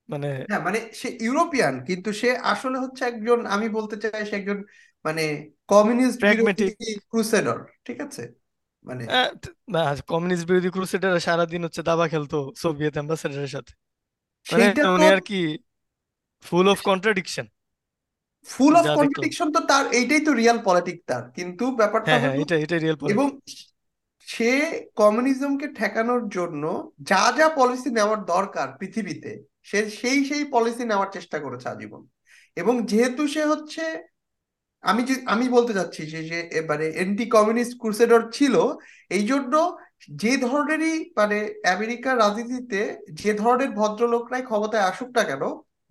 মানে হ্যাঁ মানে সে ইউরোপিয়ান কিন্তু সে আসলে হচ্ছে একজন আমি বলতে চাই সে একজন মানে কমিউনিস্ট ক্রুসেডর ঠিক আছে? মানে না কমিউনিস্ট বিরোধী ক্রুসেডার সারাদিন হচ্ছে দাবা খেলতো সোভিয়েত অ্যাম্বাসেডারের সাথে। মানে সেইটা উনি আর কি full of contradiction full of contradiction তো তার এইটাই তো রিয়াল পলিটিক তার। কিন্তু ব্যাপারটা হ্যাঁ হ্যাঁ এটা এটা রিয়েল এবং সে কমিউনিজমকে ঠেকানোর জন্য যা যা পলিসি নেওয়ার দরকার পৃথিবীতে সে সেই সেই পলিসি নেওয়ার চেষ্টা করেছে আজীবন। এবং যেহেতু সে হচ্ছে আমি যে আমি বলতে চাচ্ছি যে যে এবারে এন্টি কমিউনিস্ট ক্রুসেডর ছিল এই জন্য যে ধরনেরই মানে আমেরিকার রাজনীতিতে যে ধরনের ভদ্রলোকরাই ক্ষমতায় আসুক না কেন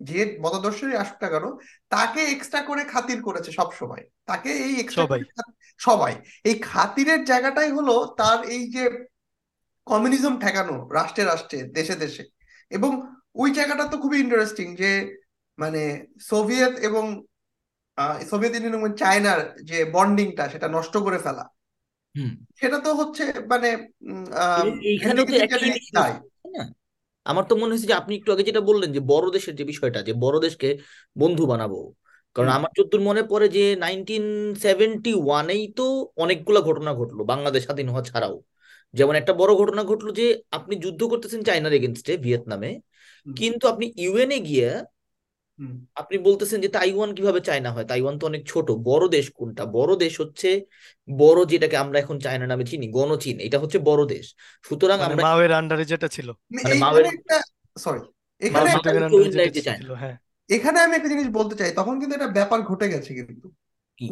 যে মতাদর্শই আসুক না কেন তাকে এক্সট্রা করে খাতির করেছে সব সময়। তাকে এই সবাই। সবাই। এই খাতিরের জায়গাটাই হলো তার এই যে কমিউনিজম ঠেকানো রাষ্ট্রে রাষ্ট্রে দেশে দেশে। এবং ওই জায়গাটা তো খুবই ইন্টারেস্টিং যে মানে সোভিয়েত এবং সোভিয়েত ইউনিয়ন এবং চায়নার যে বন্ডিংটা সেটা নষ্ট করে ফেলা। হুম। সেটা তো হচ্ছে মানে আমার তো মনে হয়েছে যে আপনি একটু আগে যেটা বললেন যে বড় দেশের যে বিষয়টা যে বড় দেশকে বন্ধু বানাবো। কারণ আমার যতদূর মনে পড়ে যে নাইনটিন সেভেন্টি ওয়ানেই তো অনেকগুলা ঘটনা ঘটলো বাংলাদেশ স্বাধীন হওয়া ছাড়াও। যেমন একটা বড় ঘটনা ঘটলো যে আপনি যুদ্ধ করতেছেন চায়নার এগেনস্টে ভিয়েতনামে। কিন্তু আপনি ইউএনএ গিয়ে আপনি বলতেছেন যে তাইওয়ান কীভাবে চায়না হয়? তাইওয়ান তো অনেক ছোট। বড় দেশ কোনটা? বড় দেশ হচ্ছে বড় যেটাকে আমরা এখন চায়না নামে চিনি গণচীন। এটা হচ্ছে বড় দেশ। সুতরাং মানে আমরা মাওয়ের আন্ডারে যেটা ছিল। মানে মানে মাওয়ের সরি এখানে ছিল হ্যাঁ। এখানে আমি একটা জিনিস বলতে চাই তখন কিন্তু একটা ব্যাপার ঘটে গেছে কিন্তু।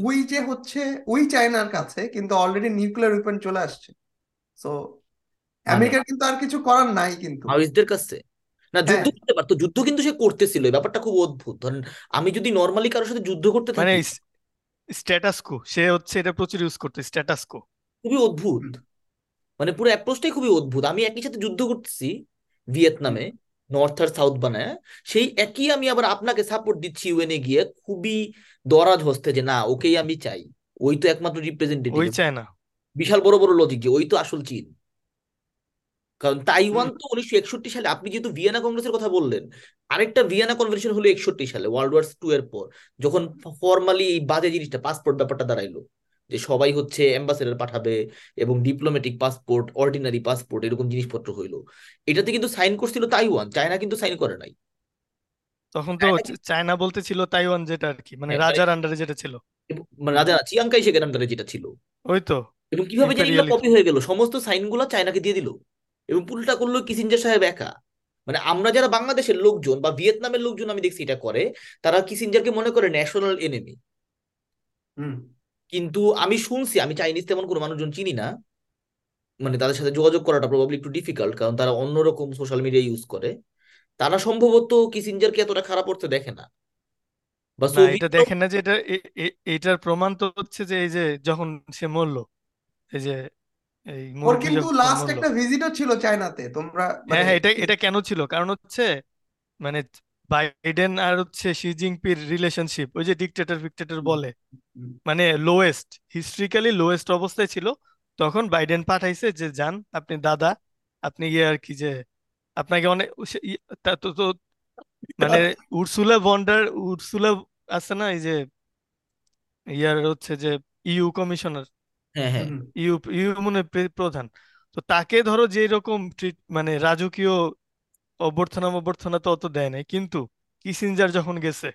ওই যে হচ্ছে ওই চায়নার কাছে কিন্তু অলরেডি নিউক্লিয়ার ওয়েপন চলে আসছে। সো মানে আমেরিকার কিন্তু আর কিছু করার নাই কিন্তু। মাওয়িস্টদের কাছে? না হ্যাঁ। যুদ্ধ করতে পারতো যুদ্ধ কিন্তু সে করতেছিল এই ব্যাপারটা খুব অদ্ভুত। ধরেন আমি যদি নর্মালি কারোর সাথে যুদ্ধ করতে মানে থাকি স্ট্যাটাস কো সে হচ্ছে এটা প্রচুর ইউজ করতো স্ট্যাটাস কো খুবই অদ্ভুত। মানে পুরো অ্যাপ্রোচটাই খুবই অদ্ভুত। আমি একই সাথে যুদ্ধ করতেছি ভিয়েতনামে নর্থ আর সাউথ বানায় সেই একই আমি আবার আপনাকে সাপোর্ট দিচ্ছি ইউএনএ গিয়ে খুবই দরাজ হস্তে যে না ওকেই আমি চাই। ওই তো একমাত্র রিপ্রেজেন্টেটিভ ওই চায় না। বিশাল বড় বড় লজিক যে ওই তো আসল চীন। কারণ তাইওয়ান তো উনিশশো একষট্টি সালে আপনি যেহেতু ভিয়েনা কংগ্রেসের কথা বললেন আরেকটা ভিয়েনা কনভেনশন হলো একষট্টি সালে ওয়ার্ল্ড ওয়ার টু এর পর যখন ফর্মালি এই বাজে জিনিসটা পাসপোর্ট ব্যাপারটা দাঁড়াইলো যে সবাই হচ্ছে অ্যাম্বাসেডার পাঠাবে এবং ডিপ্লোম্যাটিক পাসপোর্ট অর্ডিনারি পাসপোর্ট এরকম জিনিসপত্র হইল। এটাতে কিন্তু সাইন করছিল তাইওয়ান চায়না কিন্তু সাইন করে নাই। তখন তো চায়না বলতে ছিল তাইওয়ান যেটা আর কি মানে হ্যাঁ, রাজার আন্ডারে যেটা ছিল। মানে রাজা চিয়াংকাই শেখের আন্ডারে যেটা ছিল। ওই তো। এবং কীভাবে জানি কপি হয়ে গেল সমস্ত সাইনগুলো চায়নাকে দিয়ে দিল। এবং পুলটা করল কিসিঞ্জার সাহেব একা। মানে আমরা যারা বাংলাদেশের লোকজন বা ভিয়েতনামের লোকজন আমি দেখছি এটা করে তারা কিসিঞ্জারকে মনে করে ন্যাশনাল এনিমি কিন্তু আমি শুনছি আমি চাইনিজ তেমন কোনো মানুষজন চিনি না মানে তাদের সাথে যোগাযোগ করাটা প্রবাবলি একটু ডিফিকাল্ট কারণ তারা অন্যরকম সোশ্যাল মিডিয়া ইউজ করে। তারা সম্ভবত কিসিঞ্জারকে এতটা খারাপ করতে দেখে না। বা না এটা দেখেন না যে এটা এটার প্রমাণ তো হচ্ছে যে এই যে যখন সে মরলো এই যে ওর কিন্তু লাস্ট একটা ভিজিটও ছিল চায়নাতে তোমরা হ্যাঁ মানে হ্যাঁ এটা এটা কেন ছিল? কারণ হচ্ছে মানে বাইডেন আর হচ্ছে শি জিনপির রিলেশনশিপ ওই যে ডিকটেটর ফিকটেটর বলে মানে লোয়েস্ট হিস্ট্রিক্যালি লোয়েস্ট অবস্থায় ছিল। তখন বাইডেন পাঠাইছে যে যান আপনি দাদা আপনি ইয়ে আর কি যে আপনাকে অনেক তা তো তো মানে উর্সুলা বন্ডার উর্সুলা আছে না এই যে ইয়ার হচ্ছে যে ইউ কমিশনার হ্যাঁ হ্যাঁ। ইউ ইউ মনে প্রধান। তো তাকে ধরো যে রকম মানে রাজকীয় অভ্যর্থনা অভ্যর্থনা তো অত দেয় নাই কিন্তু কিসিঞ্জার যখন গেছে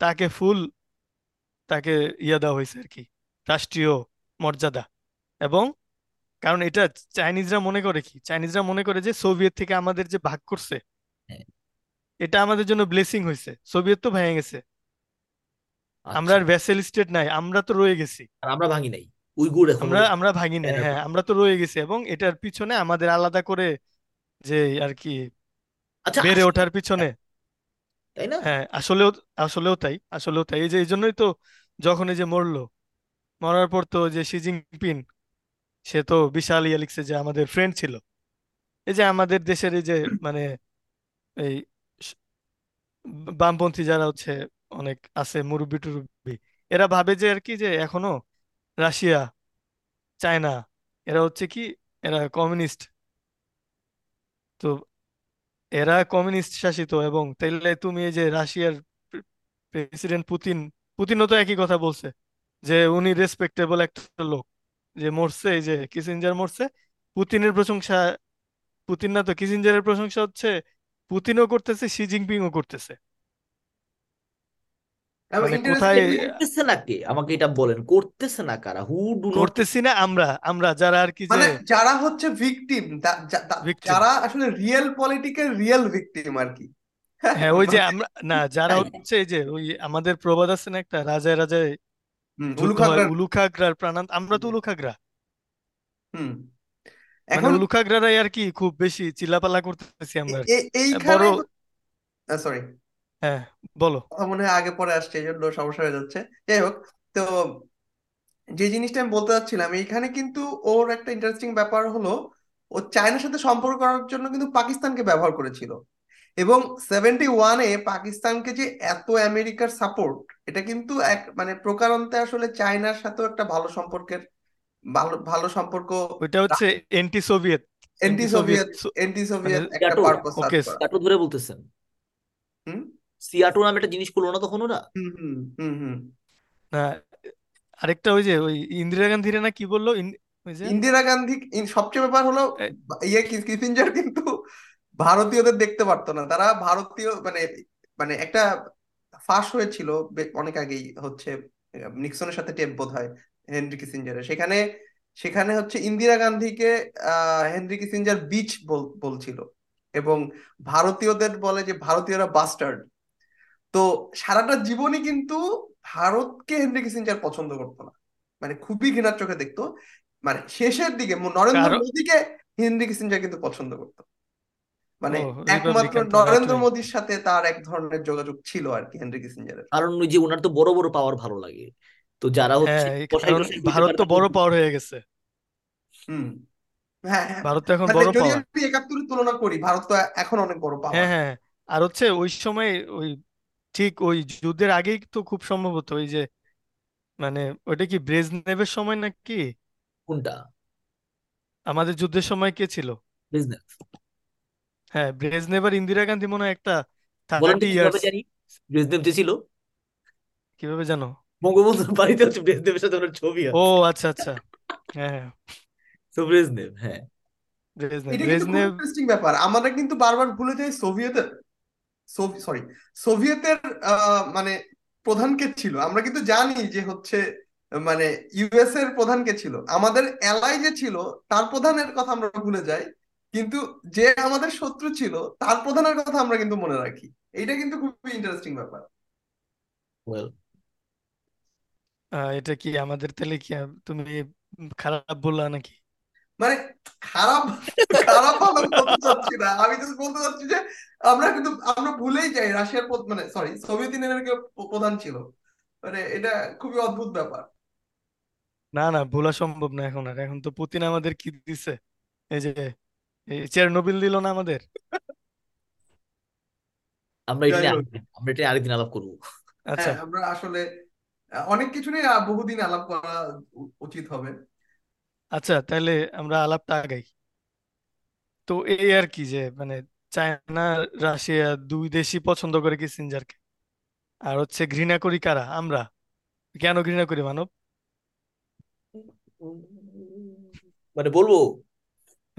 তাকে ফুল তাকে ইয়া দেওয়া হয়েছে আর কি রাষ্ট্রীয় মর্যাদা। এবং কারণ এটা চাইনিজরা মনে করে কি চাইনিজরা মনে করে যে সোভিয়েত থেকে আমাদের যে ভাগ করছে হ্যাঁ। এটা আমাদের জন্য ব্লেসিং হয়েছে। সোভিয়েত তো ভেঙে গেছে। আমরা আচ্ছা। আর ভ্যাসেল স্টেট নাই আমরা তো রয়ে গেছি। আর আমরা ভাঙি নাই। উইগুর এখনও আমরা আমরা ভাগি নাই চায়নার হ্যাঁ। আমরা তো রয়ে গেছি এবং এটার পিছনে আমাদের আলাদা করে যে আর কি আচ্ছা বেড়ে ওঠার পিছনে। তাই না? হ্যাঁ আসলেও আসলেও তাই আসলেও তাই। এই যে এই জন্যই তো যখন এই যে মরলো মরার পর তো যে শি জিনপিং সে তো বিশাল ইয়ে লিখছে যে আমাদের ফ্রেন্ড ছিল। এই যে আমাদের দেশের এই যে মানে এই বামপন্থী যারা হচ্ছে অনেক আছে মুরব্বি টুরব্বি এরা ভাবে যে আর কি যে এখনও রাশিয়া, চায়না, এরা হচ্ছে কি? এরা কমিউনিস্ট। তো এরা কমিউনিস্ট শাসিত এবং তাইলে তুমি এই যে রাশিয়ার প্রেসিডেন্ট পুতিন পুতিনও তো একই কথা বলছে যে উনি রেসপেক্টেবল একটা লোক। যে মরছে, এই যে কিসিঞ্জার মরছে, পুতিনের প্রশংসা, পুতিন না তো কিসিঞ্জারের প্রশংসা হচ্ছে পুতিনও করতেছে শি জিনপিংও করতেছে এবং মানে ইন্টারেস্টিং কোথায় করতেছে না কে আমাকে এটা বলেন করতেছে না কারা? হু ডু করতেছি না আমরা আমরা যারা আর কি যে মানে যারা হচ্ছে ভিকটিম যারা আসলে রিয়েল পলিটিক্যাল রিয়েল ভিকটিম আর কি। হ্যাঁ? ওই যে মানে আমরা না যারা হ্যাঁ। হচ্ছে এই যে ওই আমাদের প্রবাদ আছে না একটা রাজায় রাজায় হয় উলুখাগড়ার প্রাণান্ত আমরা তো উলুখাগড়া হুম। মানে এখন উলুখাগড়ারাই আর কি খুব বেশি চিল্লাপাল্লা করতেছি আমরা। আর এ- এ- বড় সরি হ্যাঁ বলো। কথা মনে হয় আগে পরে আসছে এই জন্য সমস্যা হয়ে যাচ্ছে। যাই হোক তো যে জিনিসটা আমি বলতে চাচ্ছিলাম এইখানে কিন্তু ওর একটা ইন্টারেস্টিং ব্যাপার হলো ও চায়নার সাথে সম্পর্ক করার জন্য কিন্তু পাকিস্তানকে ব্যবহার করেছিল। এবং সেভেন্টি ওয়ানে পাকিস্তানকে যে এত আমেরিকার সাপোর্ট এটা কিন্তু এক মানে প্রকারান্তে আসলে চায়নার সাথেও একটা ভালো সম্পর্কের ভালো ভালো সম্পর্ক ওইটা হচ্ছে anti Soviet anti Soviet anti Soviet একটা পারপাস ধরে বলতেছেন। হুম? সিয়াটো নামে একটা জিনিস করল না তখন ওরা? হুম হুম হুম হুম। আরেকটা ওই যে ওই ইন্দিরা গান্ধীরা না কি বলল? ওই যে? ইন্দিরা গান্ধী সবচেয়ে ব্যাপার হলো ইয়ে কি- কিসিঞ্জার কিন্তু ভারতীয়দের দেখতে পারতো না। তারা ভারতীয় মানে মানে একটা ফাঁস হয়েছিল অনেক আগেই হচ্ছে নিক্সনের সাথে টেপ বোধ হয় হেনরি কিসিঞ্জারের। সেখানে সেখানে হচ্ছে ইন্দিরা গান্ধীকে আহ হেনরি কিসিঞ্জার বিচ বলছিল। এবং ভারতীয়দের বলে যে ভারতীয়রা বাস্টার্ড তো সারাটা জীবনই কিন্তু ভারতকে হেনরি কিসিঞ্জার পছন্দ করতো না। মানে খুবই ঘৃণার চোখে দেখতো। মানে শেষের দিকে নরেন্দ্র মোদীকে হেনরি কিসিঞ্জার কিন্তু পছন্দ করতো। মানে একমাত্র নরেন্দ্র মোদীর সাথে তার এক ধরনের যোগাযোগ ছিল আর কি হেনরি কিসিঞ্জারের। কারণ ওই যে ওনার তো বড় বড় পাওয়ার ভালো লাগে। তো যারা হচ্ছে হ্যাঁ করতে ভারত তো বড় পাওয়ার হয়ে গেছে। হুম হ্যাঁ হ্যাঁ। ভারত এখন মানে বড় যদি পাওয়ার আমি একাত্তরের তুলনা করি ভারত তো এখন অনেক বড় হ্যাঁ পাওয়ার হ্যাঁ। আর হচ্ছে ওই সময় ওই ঠিক ওই যুদ্ধের আগেই তো খুব সম্ভবত ওই যে মানে ওইটা কি ব্রেজনেভের সময় নাকি? কোনটা? আমাদের যুদ্ধের সময় কে ছিল? বিজনেস হ্যাঁ ব্রেজনেভ আর ইন্দিরা গান্ধী মনে হয় একটা বলেন তো থার্টি কীভাবে ইয়ার্স জানি? ব্রেজনেভ যে ছিল? কীভাবে জানো? বঙ্গবন্ধুর বাড়িতে হচ্ছে ব্রেজনেভের সাথে ওনার ছবি ও আচ্ছা আচ্ছা। হ্যাঁ হ্যাঁ। তো ব্রেজনেভ হ্যাঁ। ব্রেজনেভ এটা কিন্তু খুব ব্রেজনেভ ইন্টারেস্টিং ব্যাপার। আমরা কিন্তু বারবার ভুলে যাই সোভিয়েতের সরি সোভিয়েতের আহ, মানে প্রধান কে ছিল। আমরা কিন্তু জানি যে হচ্ছে মানে ইউএস এর প্রধান কে ছিল। আমাদের এলাই যে ছিল তার প্রধানের কথা আমরা ভুলে যাই। কিন্তু যে আমাদের শত্রু ছিল তার প্রধানের কথা আমরা কিন্তু মনে রাখি। এইটা কিন্তু খুবই ইন্টারেস্টিং ব্যাপার। ওয়েল এটা কি আমাদের তাহলে কি তুমি খারাপ বললা নাকি? মানে খারাপ খারাপ ভালো বলতে চাচ্ছি না। আমি জাস্ট বলতে চাচ্ছি যে আমরা কিন্তু আমরা ভুলেই যাই রাশিয়ার মানে সরি সোভিয়েত ইউনিয়নের কেউ প্রধান ছিল। মানে এটা খুবই অদ্ভুত ব্যাপার। না না ভোলা সম্ভব না এখন আর। এখন তো পুতিন আমাদের কি দিছে? এই যে এই চেরনোবিল দিল না আমাদের? আমরা এটা যাই হোক। আমরা এটা আরেকদিন আলাপ করব। আচ্ছা। হ্যাঁ আমরা আসলে অনেক কিছু নিয়ে বহুদিন আলাপ করা উচিত হবে। আচ্ছা তাহলে আমরা আলাপটা আগাই। তো এই আর কি যে মানে চায়না রাশিয়া দুই দেশই পছন্দ করে কিসিঞ্জারকে আর হচ্ছে ঘৃণা করি কারা? আমরা। কেন ঘৃণা করি মানব? মানে বলব?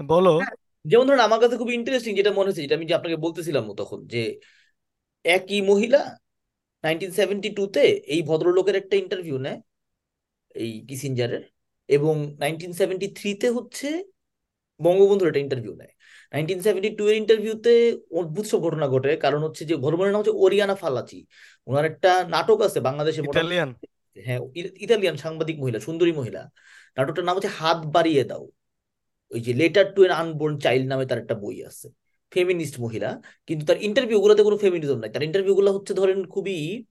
বলো। হ্যাঁ যেমন ধরুন আমার কাছে খুব ইন্টারেস্টিং যেটা মনে হচ্ছে যেটা আমি যে আপনাকে বলতেছিলাম তখন যে একই মহিলা নাইনটিন সেভেন্টি টুতে এই ভদ্রলোকের একটা ইন্টারভিউ নেয় এই কিসিঞ্জারের এবং নাইনটিন সেভেন্টি থ্রিতে হচ্ছে বঙ্গবন্ধুর একটা ইন্টারভিউ নেয়। নাইনটিন সেভেন্টি টু এর ইন্টারভিউতে অদ্ভুত সব ঘটনা ঘটে। কারণ হচ্ছে যে ঘটনার নাম হচ্ছে ওরিয়ানা ফালাচি ওনার একটা নাটক আছে বাংলাদেশে ইতালিয়ান? হ্যাঁ ইতালিয়ান সাংবাদিক মহিলা সুন্দরী মহিলা। নাটকটার নাম হচ্ছে হাত বাড়িয়ে দাও। ওই যে letter to an unborn child নামে তার একটা বই আছে। ফেমিনিস্ট মহিলা। কিন্তু তার ইন্টারভিউ গুলোতে কোনো ফেমিনিজম নাই। তার ইন্টারভিউ গুলো হচ্ছে ধরেন খুবই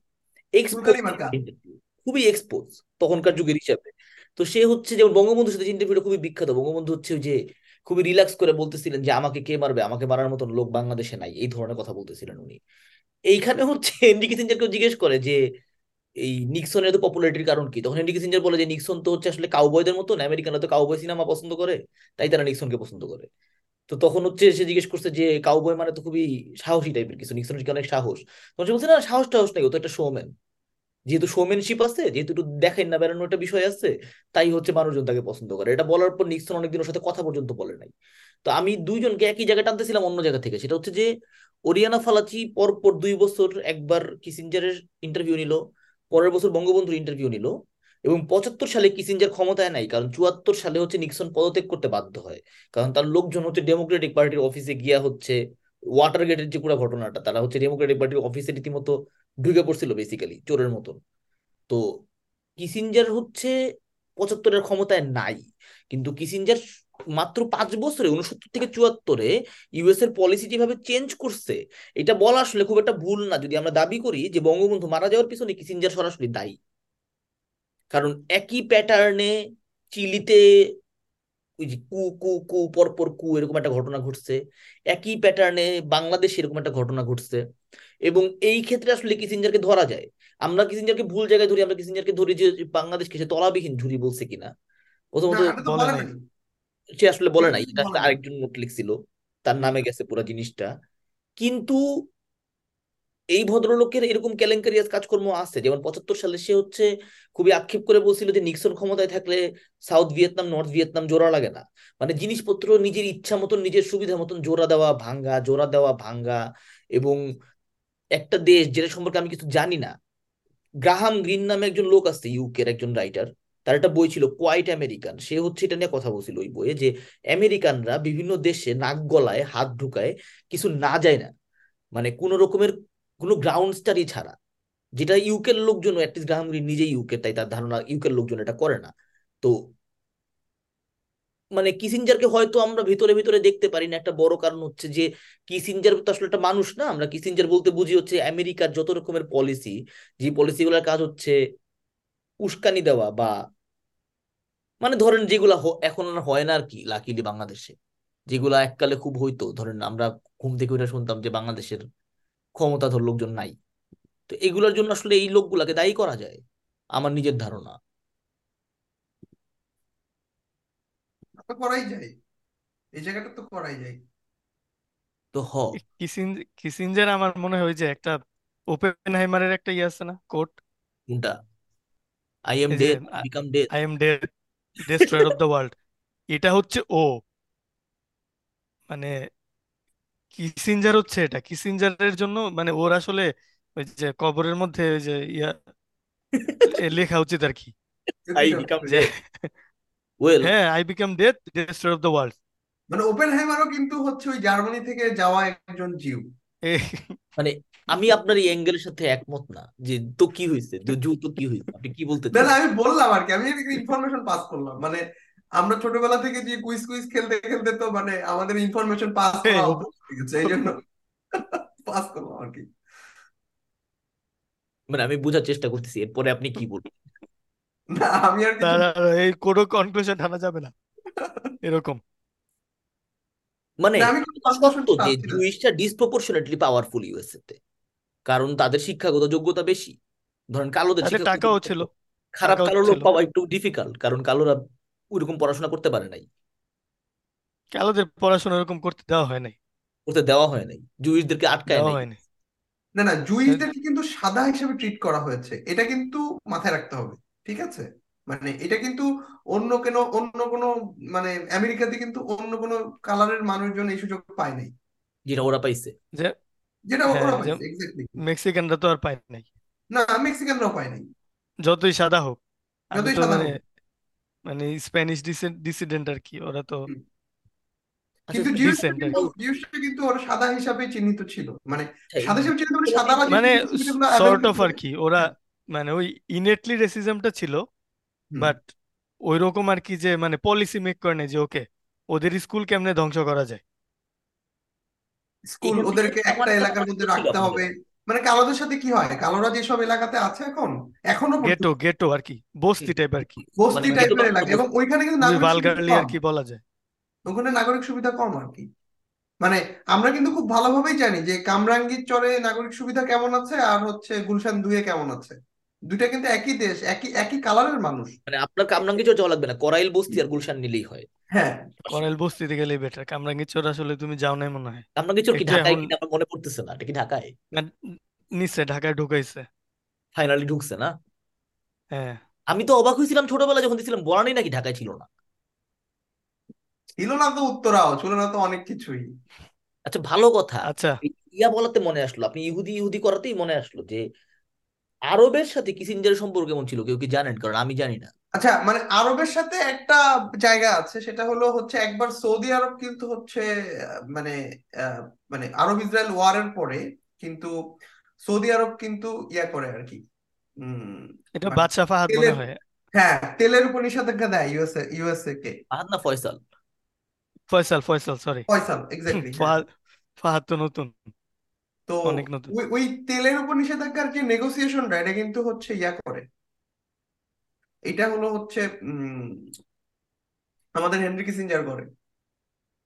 খুবই এক্সপোজ তখনকার যুগের হিসাবে। তো সে হচ্ছে যেমন বঙ্গবন্ধুর সাথে ইন্টারভিউটা খুবই বিখ্যাত। বঙ্গবন্ধু হচ্ছে ওই যে খুবই রিল্যাক্স করে বলতেছিলেন যে, আমাকে কে মারবে? আমাকে মারার মতন লোক বাংলাদেশে নাই। এই ধরনের কথা বলতেছিলেন উনি। এইখানে হচ্ছে হেনরি কিসিঞ্জারকেও জিজ্ঞেস করে যে, এই নিক্সনের এত পপুলারিটির কারণ কি? তখন হেনরি কিসিঞ্জার বলে যে, নিক্সন তো হচ্ছে আসলে কাউবয়দের মতন, আমেরিকানরা তো কাউবয় সিনেমা পছন্দ করে, তাই তারা নিক্সনকে পছন্দ করে। তো তখন হচ্ছে সে জিজ্ঞেস করছে যে কাউবয় মানে তো খুবই সাহসী টাইপের কিছু, নিক্সনের অনেক সাহস? তখন সে বলছে, না সাহস টাহস নাই, ও তো একটা শোম্যান যেহেতু শোম্যানশিপ আছে, যেহেতু একটু দেখেন না, বেড়ানোর একটা বিষয় আছে, তাই হচ্ছে মানুষজন তাকে পছন্দ করে। এটা বলার পর নিক্সন অনেকদিন ওর সাথে কথা পর্যন্ত বলে নাই। তো আমি দুইজনকে একই জায়গায় টানতেছিলাম অন্য জায়গা থেকে। সেটা হচ্ছে যে, ওরিয়ানা ফালাচি পর পর দুই বছর একবার কিসিঞ্জারের ইন্টারভিউ নিল, পরের বছর বঙ্গবন্ধুর ইন্টারভিউ নিল, এবং পঁচাত্তর সালে কিসিঞ্জার ক্ষমতায় নাই, কারণ চুয়াত্তর সালে হচ্ছে নিক্সন পদত্যাগ করতে বাধ্য হয়। কারণ তার লোকজন হচ্ছে ডেমোক্রেটিক পার্টির অফিসে গিয়া হচ্ছে ওয়াটার গেটের যে পুরো ঘটনাটা, তারা হচ্ছে ডেমোক্রেটিক পার্টির অফিসে রীতিমতো ঢুকে পড়ছিল বেসিক্যালি চোরের মতন। তো কিসিঞ্জার হচ্ছে পঁচাত্তরের ক্ষমতায় নাই, কিন্তু কিসিঞ্জার মাত্র পাঁচ বছরে উনসত্তর থেকে চুয়াত্তরে ইউএস এর পলিসি যেভাবে চেঞ্জ করছে, এটা বলা আসলে খুব একটা ভুল না। যদি আমরা দাবি করি যে বঙ্গবন্ধু মারা যাওয়ার পিছনে কিসিঞ্জার সরাসরি দায়ী। কারণ একই প্যাটার্নে চিলিতে কু কু কু, পরপর কু, এরকম একটা ঘটনা ঘটছে। একই প্যাটার্নে বাংলাদেশে এরকম একটা ঘটনা ঘটছে। এবং এই ক্ষেত্রে আসলে কিসিঞ্জারকে ধরা যায়। আমরা কিসিঞ্জারকে ভুল জায়গায় ধরি আমরা কিসিঞ্জারকে ধরি যে বাংলাদেশকে সে তলাবিহীন ঝুরি বলছে কিনা। প্রথমত সে আসলে বলে নাই এটা আরেকজন নোট লিখছিল তার নামে গেছে পুরো জিনিসটা। কিন্তু এই ভদ্রলোকের এরকম কেলেঙ্কারিয়াস কাজকর্ম আছে। যেমন পঁচাত্তর সালে সে হচ্ছে খুবই আক্ষেপ করে বলছিল যে নিক্সন ক্ষমতায় থাকলে সাউথ ভিয়েতনাম নর্থ ভিয়েতনাম জোড়া লাগে না। মানে জিনিসপত্র নিজের ইচ্ছা মতন নিজের সুবিধা মতন জোড়া দেওয়া ভাঙ্গা জোড়া দেওয়া ভাঙ্গা এবং একটা দেশ যেটা সম্পর্কে আমি কিছু জানি না, গ্রাহাম গ্রিন নামে একজন লোক আছে ইউকের একজন রাইটার তার একটা বই ছিল কোয়াইট আমেরিকান সে হচ্ছে এটা নিয়ে কথা বলছিল ওই বইয়ে যে আমেরিকানরা বিভিন্ন দেশে নাক গলায় হাত ঢুকায় কিছু না যায় না মানে কোনো রকমের কোনো গ্রাউন্ড স্টাডি ছাড়া, যেটা ইউকের লোকজন অ্যাটলিস্ট গ্রাহাম গ্রিন নিজেই ইউকের তাই তার ধারণা ইউকের লোকজন এটা করে না। তো মানে কিসিঞ্জারকে হয়তো আমরা ভিতরে ভিতরে দেখতে পারি না। একটা বড় কারণ হচ্ছে যে কিসিঞ্জার তো আসলে একটা মানুষ না। আমরা কিসিঞ্জার বলতে বুঝি হচ্ছে আমেরিকার যত রকমের পলিসি যে পলিসিগুলোর কাজ হচ্ছে উস্কানি দেওয়া বা মানে ধরেন যেগুলা এখন আর হয় না আর কি লাকিলি বাংলাদেশে। যেগুলা এককালে খুব হইতো। ধরেন আমরা ঘুম থেকে উঠে শুনতাম যে বাংলাদেশের ক্ষমতাধর লোকজন নাই। তো এগুলোর জন্য আসলে এই লোকগুলাকে দায়ী করা যায়। আমার নিজের ধারণা। তো করাই যায়। এই জায়গাটা তো করাই যায়। তো হ। কিসিন কিসিঞ্জার আমার মনে হয় যে একটা ওপেনহাইমারের একটা ইয়ে আছে না কোট কোনটা? আই এম এই যে death become death I am dead destroyer of the world এটা হচ্ছে ও। মানে কিসিঞ্জার হচ্ছে এটা। কিসিঞ্জারের জন্য মানে ওর আসলে ওই যে কবরের মধ্যে ওই যে ইয়া লেখা উচিত আর কি। আই বিকাম যে ডেথ ওয়েল হ্যাঁ I become death destroyer of the world মানে ওপেনহাইমারও কিন্তু হচ্ছে ওই জার্মানি থেকে যাওয়া একজন জিউ। মানে আমি আপনার এই অ্যাঙ্গেলের সাথে একমত না যে তো কি হয়েছে? জু তো কি হয়েছে? আপনি কি বলতে না আমি বললাম আর কি আমি একটা ইনফরমেশন পাস করলাম। মানে আমরা ছোটবেলা থেকে যে কুইজ কুইজ খেলতে খেলতে তো মানে আমাদের ইনফরমেশন পাস করা হয়ে গেছে এই জন্য পাস করলাম আর কি। মানে আমি বোঝার চেষ্টা করতেছি এরপরে আপনি কি বলবেন? না আমি আর কিছু এই কোনো কনক্লুশন টানা যাবে না। এরকম। মানে না আমি কোনো যে পাচ্ছি না। জুইশটা ডিসপ্রপোর্শনেটলি পাওয়ারফুল ইউএসএ তে কারণ তাদের শিক্ষাগত যোগ্যতা বেশি। ধরেন কালোদের তাদের শিক্ষাগত টাকাও ছিল। খারাপ টাকাও কালো লোক ছিল। পাওয়া একটু ডিফিকাল্ট কারণ কালোরা ওইরকম পড়াশোনা করতে পারে নাই। কালোদের পড়াশোনা এরকম করতে দেওয়া হয় নাই। করতে দেওয়া হয় নাই। জুইশদেরকে আটকায় দেওয়া নাই। হয়নি না না জুইসদেরকে কিন্তু সাদা হিসেবে ট্রিট করা হয়েছে। এটা কিন্তু মাথায় রাখতে হবে। ঠিক আছে? মানে এটা কিন্তু অন্য কেন অন্য কোনো মানে আমেরিকাতে কিন্তু অন্য কোনো কালারের মানুষজন এই সুযোগ পায় নাই। যেটা ওরা পাইছে। যে যেটা হ্যাঁ ওরা পাইছে এক্স্যাক্টলি মেক্সিকানরা তো আর পায় নাই। না মেক্সিকানরাও পায় নাই। যতই সাদা হোক। আমি যতই তো সাদা মানে হোক। মানে স্প্যানিশ ডিসিডেন্ট আর কি ওরা তো আচ্ছা কিন্তু ডিসেন্ট আর কিন্তু কি ওরা সাদা হিসাবে চিহ্নিত ছিল। মানে আচ্ছা, সাদা হিসাবে চিহ্নিত মানে সাদারা যে মানে সর্ট অফ আর কি ওরা মানে ওই ইনেটলি রেসিজমটা ছিল বাট ওই রকম আর কি যে মানে পলিসি মেক করে নেই যে ওকে ওদের স্কুল কেমনে ধ্বংস করা যায়? স্কুল ওদেরকে একটা এলাকার মধ্যে রাখতে হবে। মানে কালোদের সাথে কি হয়? কালোরা যেসব এলাকাতে আছে এখন এখনও গেটো গেটো আর কি বস্তি টাইপ আর কি। বস্তি মানে টাইপের এলাকা। এবং ওইখানে কিন্তু নাগরিক ভালগারলি আর কি বলা যায়। ওখানে নাগরিক সুবিধা কম আর কি। মানে আমরা কিন্তু খুব ভালোভাবেই জানি যে কামরাঙ্গীর চরে নাগরিক সুবিধা কেমন আছে আর হচ্ছে গুলশান দুয়ে কেমন আছে। দুইটা কিন্তু একই দেশ একই একই কালারের মানুষ। মানে আপনার কামরাঙ্গি চর যাওয়া লাগবে না করাইল বস্তি আর গুলশান নিলেই হয়। হ্যাঁ। করাইল বস্তিতে গেলেই বেটার কামরাঙ্গীরচর আসলে তুমি যাও নাই মনে হয়। কামরাঙ্গি চর কি একটু ঢাকায় এখন কিনা আমার মনে পড়তেছে না এটা কি ঢাকায়? না, নিচে ঢাকায় ঢুকাইছে। ফাইনালি ঢুকছে না? হ্যাঁ। আমি তো অবাক হয়েছিলাম ছোটবেলায় যখন দেখছিলাম বরানি নাকি ঢাকায় ছিল না। ছিল না তো উত্তরাও ছিল না তো অনেক কিছুই। আচ্ছা ভালো কথা। আচ্ছা। ইয়া বলাতে মনে আসলো আপনি ইহুদি ইহুদি করাতেই মনে আসলো যে আরবের সাথে কিসিঞ্জারের সম্পর্ক কেমন ছিল? কেউ কি জানেন? কারণ আমি জানি না। আচ্ছা মানে আরবের সাথে একটা জায়গা আছে সেটা হলো হচ্ছে একবার সৌদি আরব কিন্তু হচ্ছে আহ, মানে আহ, মানে আরব ইসরায়েল ওয়ারের পরে কিন্তু সৌদি আরব কিন্তু ইয়া করে আর কি। এটা মানে বাদশা ফাহাদ মনে তেলের হয়। হ্যাঁ তেলের উপর নিষেধাজ্ঞা দেয় ইউএসএ ইউএসএ কে। ফাহাদ না Faisal? Faisal Faisal sorry Faisal exactly হ্যাঁ। ফাহাদ ফাহাদ তো নতুন। তো অনেক নতুন। ওই ওই তেলের উপর নিষেধাজ্ঞার যে নেগোসিয়েশনটা এটা কিন্তু হচ্ছে ইয়া করে। এটা হলো হচ্ছে উম আমাদের হেনরি কিসিঞ্জার করে।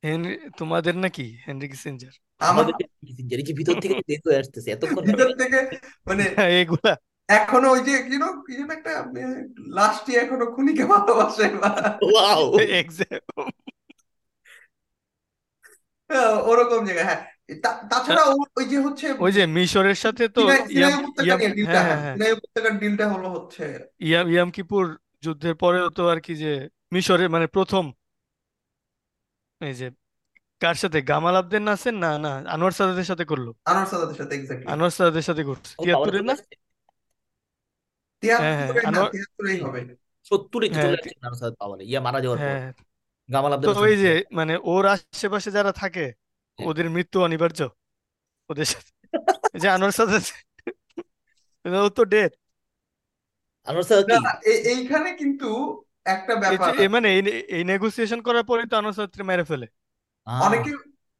হেনরি তোমাদের নাকি? Henry Kissinger? আমাদের কিসিঞ্জার যে ভিতর থেকে বের হয়ে আসতেছে এতক্ষণ ভিতর থেকে মানে এগুলা। এখনও ওই যে কি কি যেন একটা লাস্টে এখনও খুনিকে ভালোবাসে। বা ওয়াও এক্সাম হ্যাঁ, ওরকম জায়গা হ্যাঁ। তাছাড়া ওই যে হচ্ছে ওই যে মিশরের সাথে তো সিনাই ডিলটা হ্যাঁ হ্যাঁ সিনাই উপত্যকার ডিলটা হলো হচ্ছে ইয়াম ইয়াম কিপুর যুদ্ধের পরেও তো আর কি যে মিশরের মানে প্রথম এই যে কার সাথে? গামাল আবদেল নাসের না না আনোয়ার সাদাতের সাথে করল। আনোয়ার সাদাতের সাথে এক্স্যাক্টলি আনোয়ার সাদাতের সাথে করছে। তিয়াত্তরের না? আসছে হ্যাঁ হ্যাঁ না আনোয়ার তিয়াত্তরেই হবে। সত্তরে তো হ্যাঁ চলে তি- পাওয়ারে ইয়া মারা যাওয়ার পর। হ্যাঁ গামাল তো ওই যে মানে ওর আশেপাশে যারা থাকে। ওদের মৃত্যু অনিবার্য। ওদের সাথে যে আনোয়ার সাদাত ও তো ডেড আনোয়ার সাদাত কি? এইখানে কিন্তু একটা ব্যাপার মানে এই নেগোসিয়েশন করার পরেই তো আনোয়ার মেরে ফেলে। অনেকে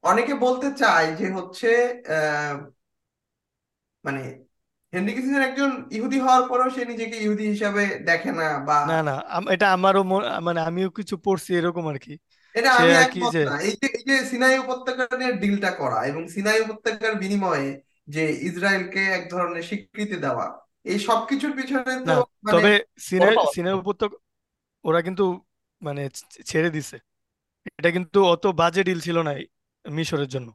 অনেকে বলতে চায় যে হচ্ছে আহ, মানে হেনরি কিসিঞ্জার একজন ইহুদি হওয়ার পরেও সে নিজেকে ইহুদি হিসাবে দেখে না বা না না এটা আমারও মানে আমিও কিছু পড়ছি এরকম আর কি। এটা আমি কি একমত না। এই যে এই যে সিনাই উপত্যকা নিয়ে ডিলটা করা এবং সিনাই উপত্যকার বিনিময়ে যে ইসরায়েলকে এক ধরনের স্বীকৃতি দেওয়া এই সবকিছুর পিছনে না তো মানে তবে সিনাই সিনাই উপত্যকা ওরা কিন্তু মানে ছেড়ে দিছে। এটা কিন্তু অত বাজে ডিল ছিল না মিশরের জন্য।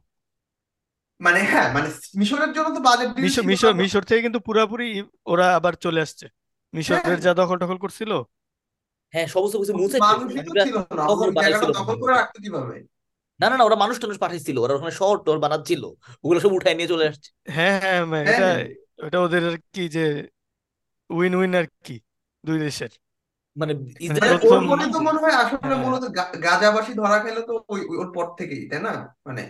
মানে হ্যাঁ মানে মিশরের জন্য তো বাজেট ডিল মিশর ছিল মিশর না। মিশর থেকে কিন্তু পুরাপুরি ওরা আবার চলে আসছে। হ্যাঁ। মিশরের যা দখল টখল করছিল হ্যাঁ সমস্ত কিছু মুছে ছিল না না না না ওরা মানুষ টানুষ পাঠাইছিল ওরা ওখানে শহর টহর বানাচ্ছিল ওগুলো সব উঠায় নিয়ে চলে আসছে। হ্যাঁ হ্যাঁ হ্যাঁ। এটা এটা ওদের আর কি যে উইন উইন আর কি দুই দেশের। মানে মানে ইসরায়েল মানে তো মনে হয় আসলে মূলত গাজাবাসী ধরা খেলে তো ওই ওই- ওর পর থেকেই তাই না? মানে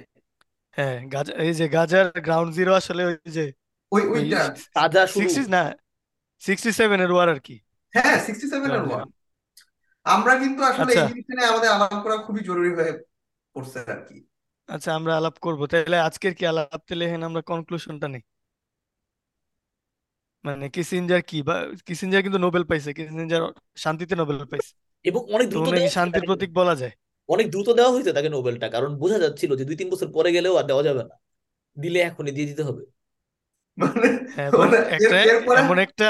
হ্যাঁ গাজা এই যে গাজার গ্রাউন্ড জিরো আসলে ওই যে ওই ওই ওইটা তাজা শুরু। সিক্সটি না সিক্সটি সেভেন এর ওয়ার আর কি। হ্যাঁ সিক্সটি সেভেন এর ওয়ার আমরা কিন্তু আসলে আচ্ছা। এই জিনিসটা নিয়ে আমাদের আলাপ করা খুবই জরুরি হয়ে পড়ছে আর কি। আচ্ছা আমরা আলাপ করব। তাহলে আজকের কি আলাপ? তাহলে এখানে আমরা কনক্লুশনটা নেই। মানে কিসিঞ্জার কি? বা কিসিঞ্জার কিন্তু নোবেল পাইছে। কিসিঞ্জার শান্তিতে নোবেল পাইছে। এবং অনেক তো দ্রুত উনি দেওয়া হয়েছে শান্তির তাকে প্রতীক বলা যায়। অনেক দ্রুত দেওয়া হয়েছে তাকে নোবেলটা কারণ বোঝা যাচ্ছিল যে দুই তিন বছর পরে গেলেও আর দেওয়া যাবে না। দিলে এখনই দিয়ে দিতে হবে। মানে হ্যাঁ, এবং মানে এর একটা এরপরে এমন একটা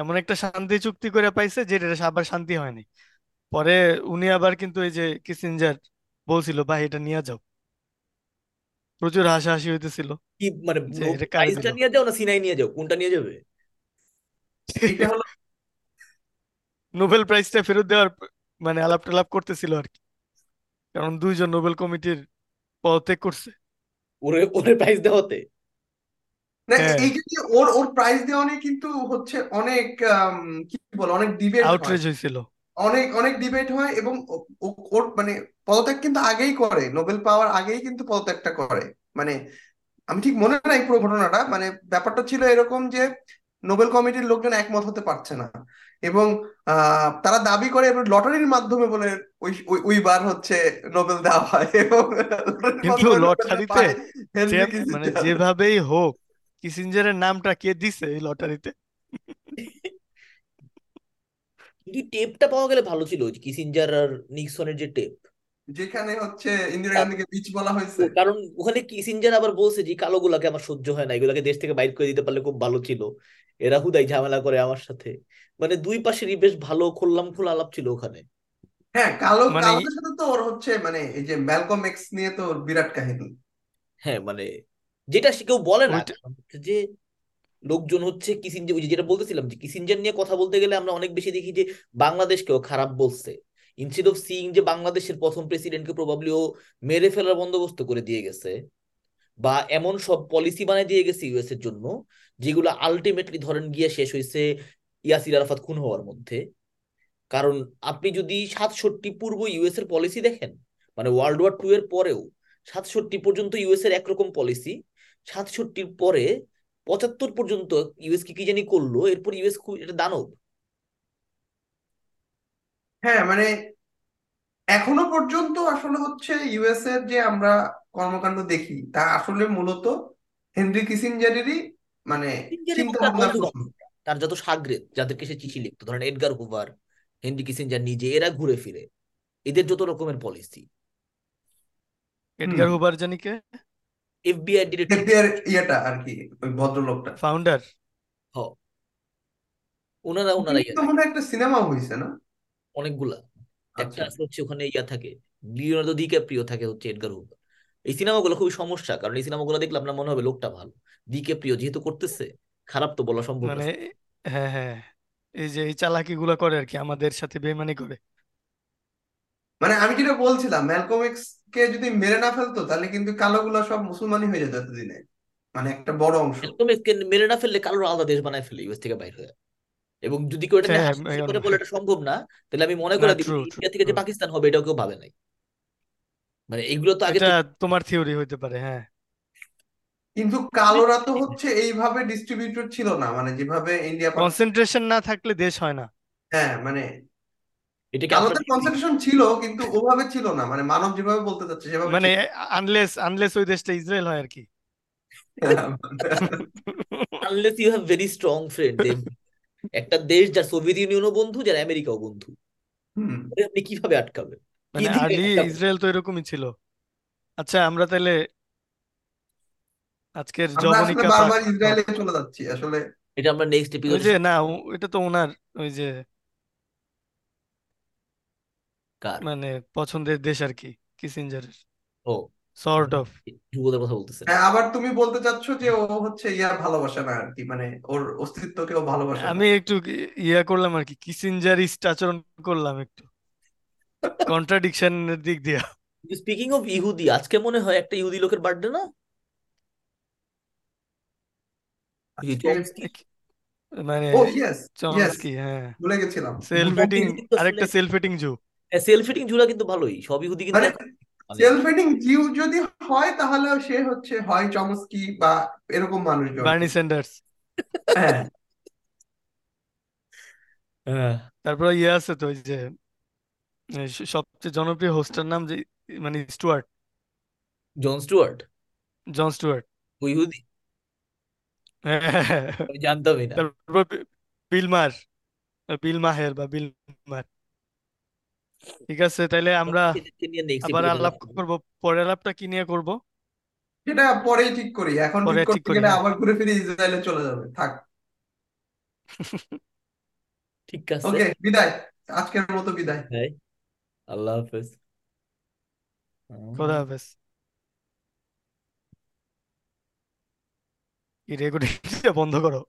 এমন একটা শান্তি চুক্তি করে পাইছে যেটা আবার শান্তি হয়নি। পরে উনি আবার কিন্তু এই যে কিসিঞ্জার বলছিল ভাই এটা নিয়ে যাও। প্রচুর হাসাহাসি হইতেছিল কি মানে নিয়ে যাও না সিনাই নিয়ে যাও? কোনটা নিয়ে যাবে? এটা হলো নোবেল প্রাইজটা ফেরত দেওয়ার মানে আলাপ টালাপ করতেছিল আর কি। কারণ দুইজন নোবেল কমিটির পদত্যাগ করছে। ওরে ওরে প্রাইজ দেওয়াতে? না হ্যাঁ। এই যে ওর ওর প্রাইজ দেওয়া নিয়ে কিন্তু হচ্ছে অনেক কি বলে অনেক ডিবেট আউটরেজ হয়েছিল। অনেক অনেক ডিবেট হয় এবং ওর মানে পদত্যাগ কিন্তু আগেই করে নোবেল পাওয়ার আগেই কিন্তু পদত্যাগটা করে। মানে আমি ঠিক মনে নাই পুরো ঘটনাটা মানে ব্যাপারটা ছিল এরকম যে নোবেল কমিটির লোকজন একমত হতে পারছে না। এবং আহ, তারা দাবি করে এবার লটারির মাধ্যমে বলে ওই ওই- ওইবার হচ্ছে নোবেল দেওয়া হয়। এবং কিন্তু লটারিতে মানে যেভাবেই হোক কিসিঞ্জারের নামটা কে দিছে এই লটারিতে? কিন্তু টেপটা পাওয়া গেলে ভালো ছিল কিসিঞ্জার আর নিক্সনের যে টেপ যেখানে হচ্ছে ইন্দিরা গান্ধীকে বিচ বলা হয়েছে। কারণ ওখানে কিসিঞ্জার আবার বলছে যে কালোগুলাকে আমার সহ্য হয় না এগুলাকে দেশ থেকে বাইর করে দিতে পারলে খুব ভালো ছিল। এরা হুদাই ঝামেলা করে আমার সাথে। মানে দুই পাশেরই বেশ ভালো খোল্লাম খোলা আলাপ ছিল ওখানে। হ্যাঁ কালো মানে কালোদের সাথে তো ওর হচ্ছে মানে এই যে ম্যালকম এক্স নিয়ে তো ওর বিরাট কাহিনী। হ্যাঁ মানে যেটা সে কেউ বলে না যে লোকজন হচ্ছে কিসিঞ্জার ওই যেটা বলতেছিলাম যে কিসিঞ্জার নিয়ে কথা বলতে গেলে আমরা অনেক বেশি দেখি যে বাংলাদেশকেও খারাপ বলছে। ইনস্টেড অফ সিইং যে বাংলাদেশের প্রথম প্রেসিডেন্টকে প্রবাবলি ও মেরে ফেলার বন্দোবস্ত করে দিয়ে গেছে বা এমন সব পলিসি বানিয়ে দিয়ে গেছে ইউএস এর জন্য যেগুলো আলটিমেটলি ধরেন গিয়ে শেষ হয়েছে ইয়াসির আরাফাত খুন হওয়ার মধ্যে। কারণ আপনি যদি সাতষট্টি পূর্ব ইউএস এর পলিসি দেখেন মানে ওয়ার্ল্ড ওয়ার টু এর পরেও সাতষট্টি পর্যন্ত ইউএস এর একরকম পলিসি সাতষট্টির পরে পঁচাত্তর পর্যন্ত ইউএস কি কি জানি করল এরপর ইউএস খুব এটা দানব। হ্যাঁ মানে এখনও পর্যন্ত আসলে হচ্ছে ইউএস এর যে আমরা কর্মকাণ্ড দেখি তা আসলে মূলত হেনরি কিসিঞ্জারেরই মানে চিন্তা তার ভাবনার বন্ধু তার যত সাগরেদ যাদেরকে সে চিঠি লিখতো ধরেন এডগার হুভার হেনরি কিসিঞ্জার নিজে এরা ঘুরে ফিরে। এদের যত রকমের পলিসি এডগার হুবার জানি কে? এফবিআই ডিরেক্টর ইয়েটা আর কি ওই ভদ্রলোকটা। ফাউন্ডার হ। ওনারা ওনারা ইয়ে তো মনে একটা সিনেমাও হয়েছে না? অনেকগুলা। একটা আচ্ছা হচ্ছে ওখানে ইয়া থাকে লিওনার্দো ডিক্যাপ্রিও থাকে হচ্ছে এডগার হুভার এই সিনেমাগুলো খুবই সমস্যা কারণ এই সিনেমাগুলো দেখলে আপনার মনে হবে লোকটা ভালো। ডিক্যাপ্রিও যেহেতু করতেছে খারাপ তো বলা সম্ভব মানে হ্যাঁ হ্যাঁ। এই যে এই চালাকি গুলা করে আর কি আমাদের সাথে বেইমানি করে। মানে আমি যেটা বলছিলাম ম্যালকম এক্স কে যদি মেরে না ফেলতো তাহলে কিন্তু কালোগুলা সব মুসলমানই হয়ে যেত এতদিনে। মানে একটা বড় অংশ। একদম একে মেরে না ফেললে কারোর আলাদা দেশ বানায় ফেলে ইউএস থেকে বাইর হয়ে। এবং যদি কেউ এটা নিয়ে হ্যাঁ করে বলে এটা সম্ভব না তাহলে আমি মনে করে ট্রু ইন্ডিয়া থেকে যে পাকিস্তান হবে এটাও কেউ ভাবে নাই। মানে এগুলো তো আগে এটা থেকে তোমার থিওরি হইতে পারে হ্যাঁ। কিন্তু কালোরা তো হচ্ছে এইভাবে ডিস্ট্রিবিউটেড ছিল না মানে যেভাবে ইন্ডিয়া পাকিস্তান কনসেন্ট্রেশন না থাকলে দেশ হয় না। হ্যাঁ মানে এটাকে কনসেন্ট্রেশন ছিল কিন্তু ওভাবে ছিল না। মানে মানব যেভাবে বলতে সেভাবে মানে আনলেস আনলেস ওই দেশটা ইসরায়েল হয় আর কি unless you have very strong friend একটা দেশ যার সোভিয়েত ইউনিয়নও বন্ধু যার আমেরিকাও বন্ধু। আপনি কীভাবে আটকাবেন? কি মানে আর্লি ইসরায়েল তো এরকমই ছিল। আচ্ছা আমরা তাহলে আজকের আসলে জবনিকা বারবার ইসরায়েলে চলে যাচ্ছি আসলে এটা আমরা নেক্সট এপিসোডে যে না ও- এটা তো ওনার ওই যে কার? মানে পছন্দের দেশ আর কি কিসিঞ্জারের। ও। সর্ট অফ কথা বলতেছেন। হ্যাঁ আবার তুমি বলতে চাচ্ছ যে ও হচ্ছে ইয়া ভালোবাসে না আর কি মানে ওর অস্তিত্বকে ও ভালোবাসে না। আমি একটু কি- ইয়া করলাম আর কি কিসিঞ্জারিস্ট আচরণ করলাম একটু। কন্ট্রাডিকশনের দিক দিয়া। স্পিকিং অফ ইহুদি আজকে মনে হয় একটা ইহুদি লোকের বার্থডে না? মানে ও ইয়েস ইয়েস চমস্কি হ্যাঁ। ভুলে গেছিলাম। সেলফ সব এটিং ইহুদি তো আরেকটা আসলে সেলফ জু সেলফ ফিটিং ঝুলা কিন্তু ভালোই সব ইহুদি কিন্তু মানে এখন মানে সেলফ হেডিং জিউ যদি হয় তাহলে সে হচ্ছে হয় চমস্কি বা এরকম মানুষজন। বার্নি স্যান্ডার্স হ্যাঁ। হ্যাঁ তারপর ইয়ে আছে তো ওই যে সবচেয়ে জনপ্রিয় হোস্টের নাম যে মানে Stewart. Jon Stewart Jon Stewart ওই ইহুদি হ্যাঁ। জানতামই না। তারপর বি- বিল মার বিল মাহের বা বিল মার ঠিক আছে তাইলে আমরা এদেরকে নিয়ে নেক্সট আবার আলাপ করব পরের আলাপটা কি নিয়ে করব? সেটা পরেই ঠিক করি এখন পরে ঠিক ঠিক করতে করি গেলে হ্যাঁ আবার ঘুরে ফিরে ইসরায়েলে চলে যাবে থাক। ঠিক আছে। ওকে বিদায় আজকের মতো বিদায়। হ্যাঁ আল্লাহ হাফেজ। খোদা হাফেজ। কি রেকর্ডিং বন্ধ করো।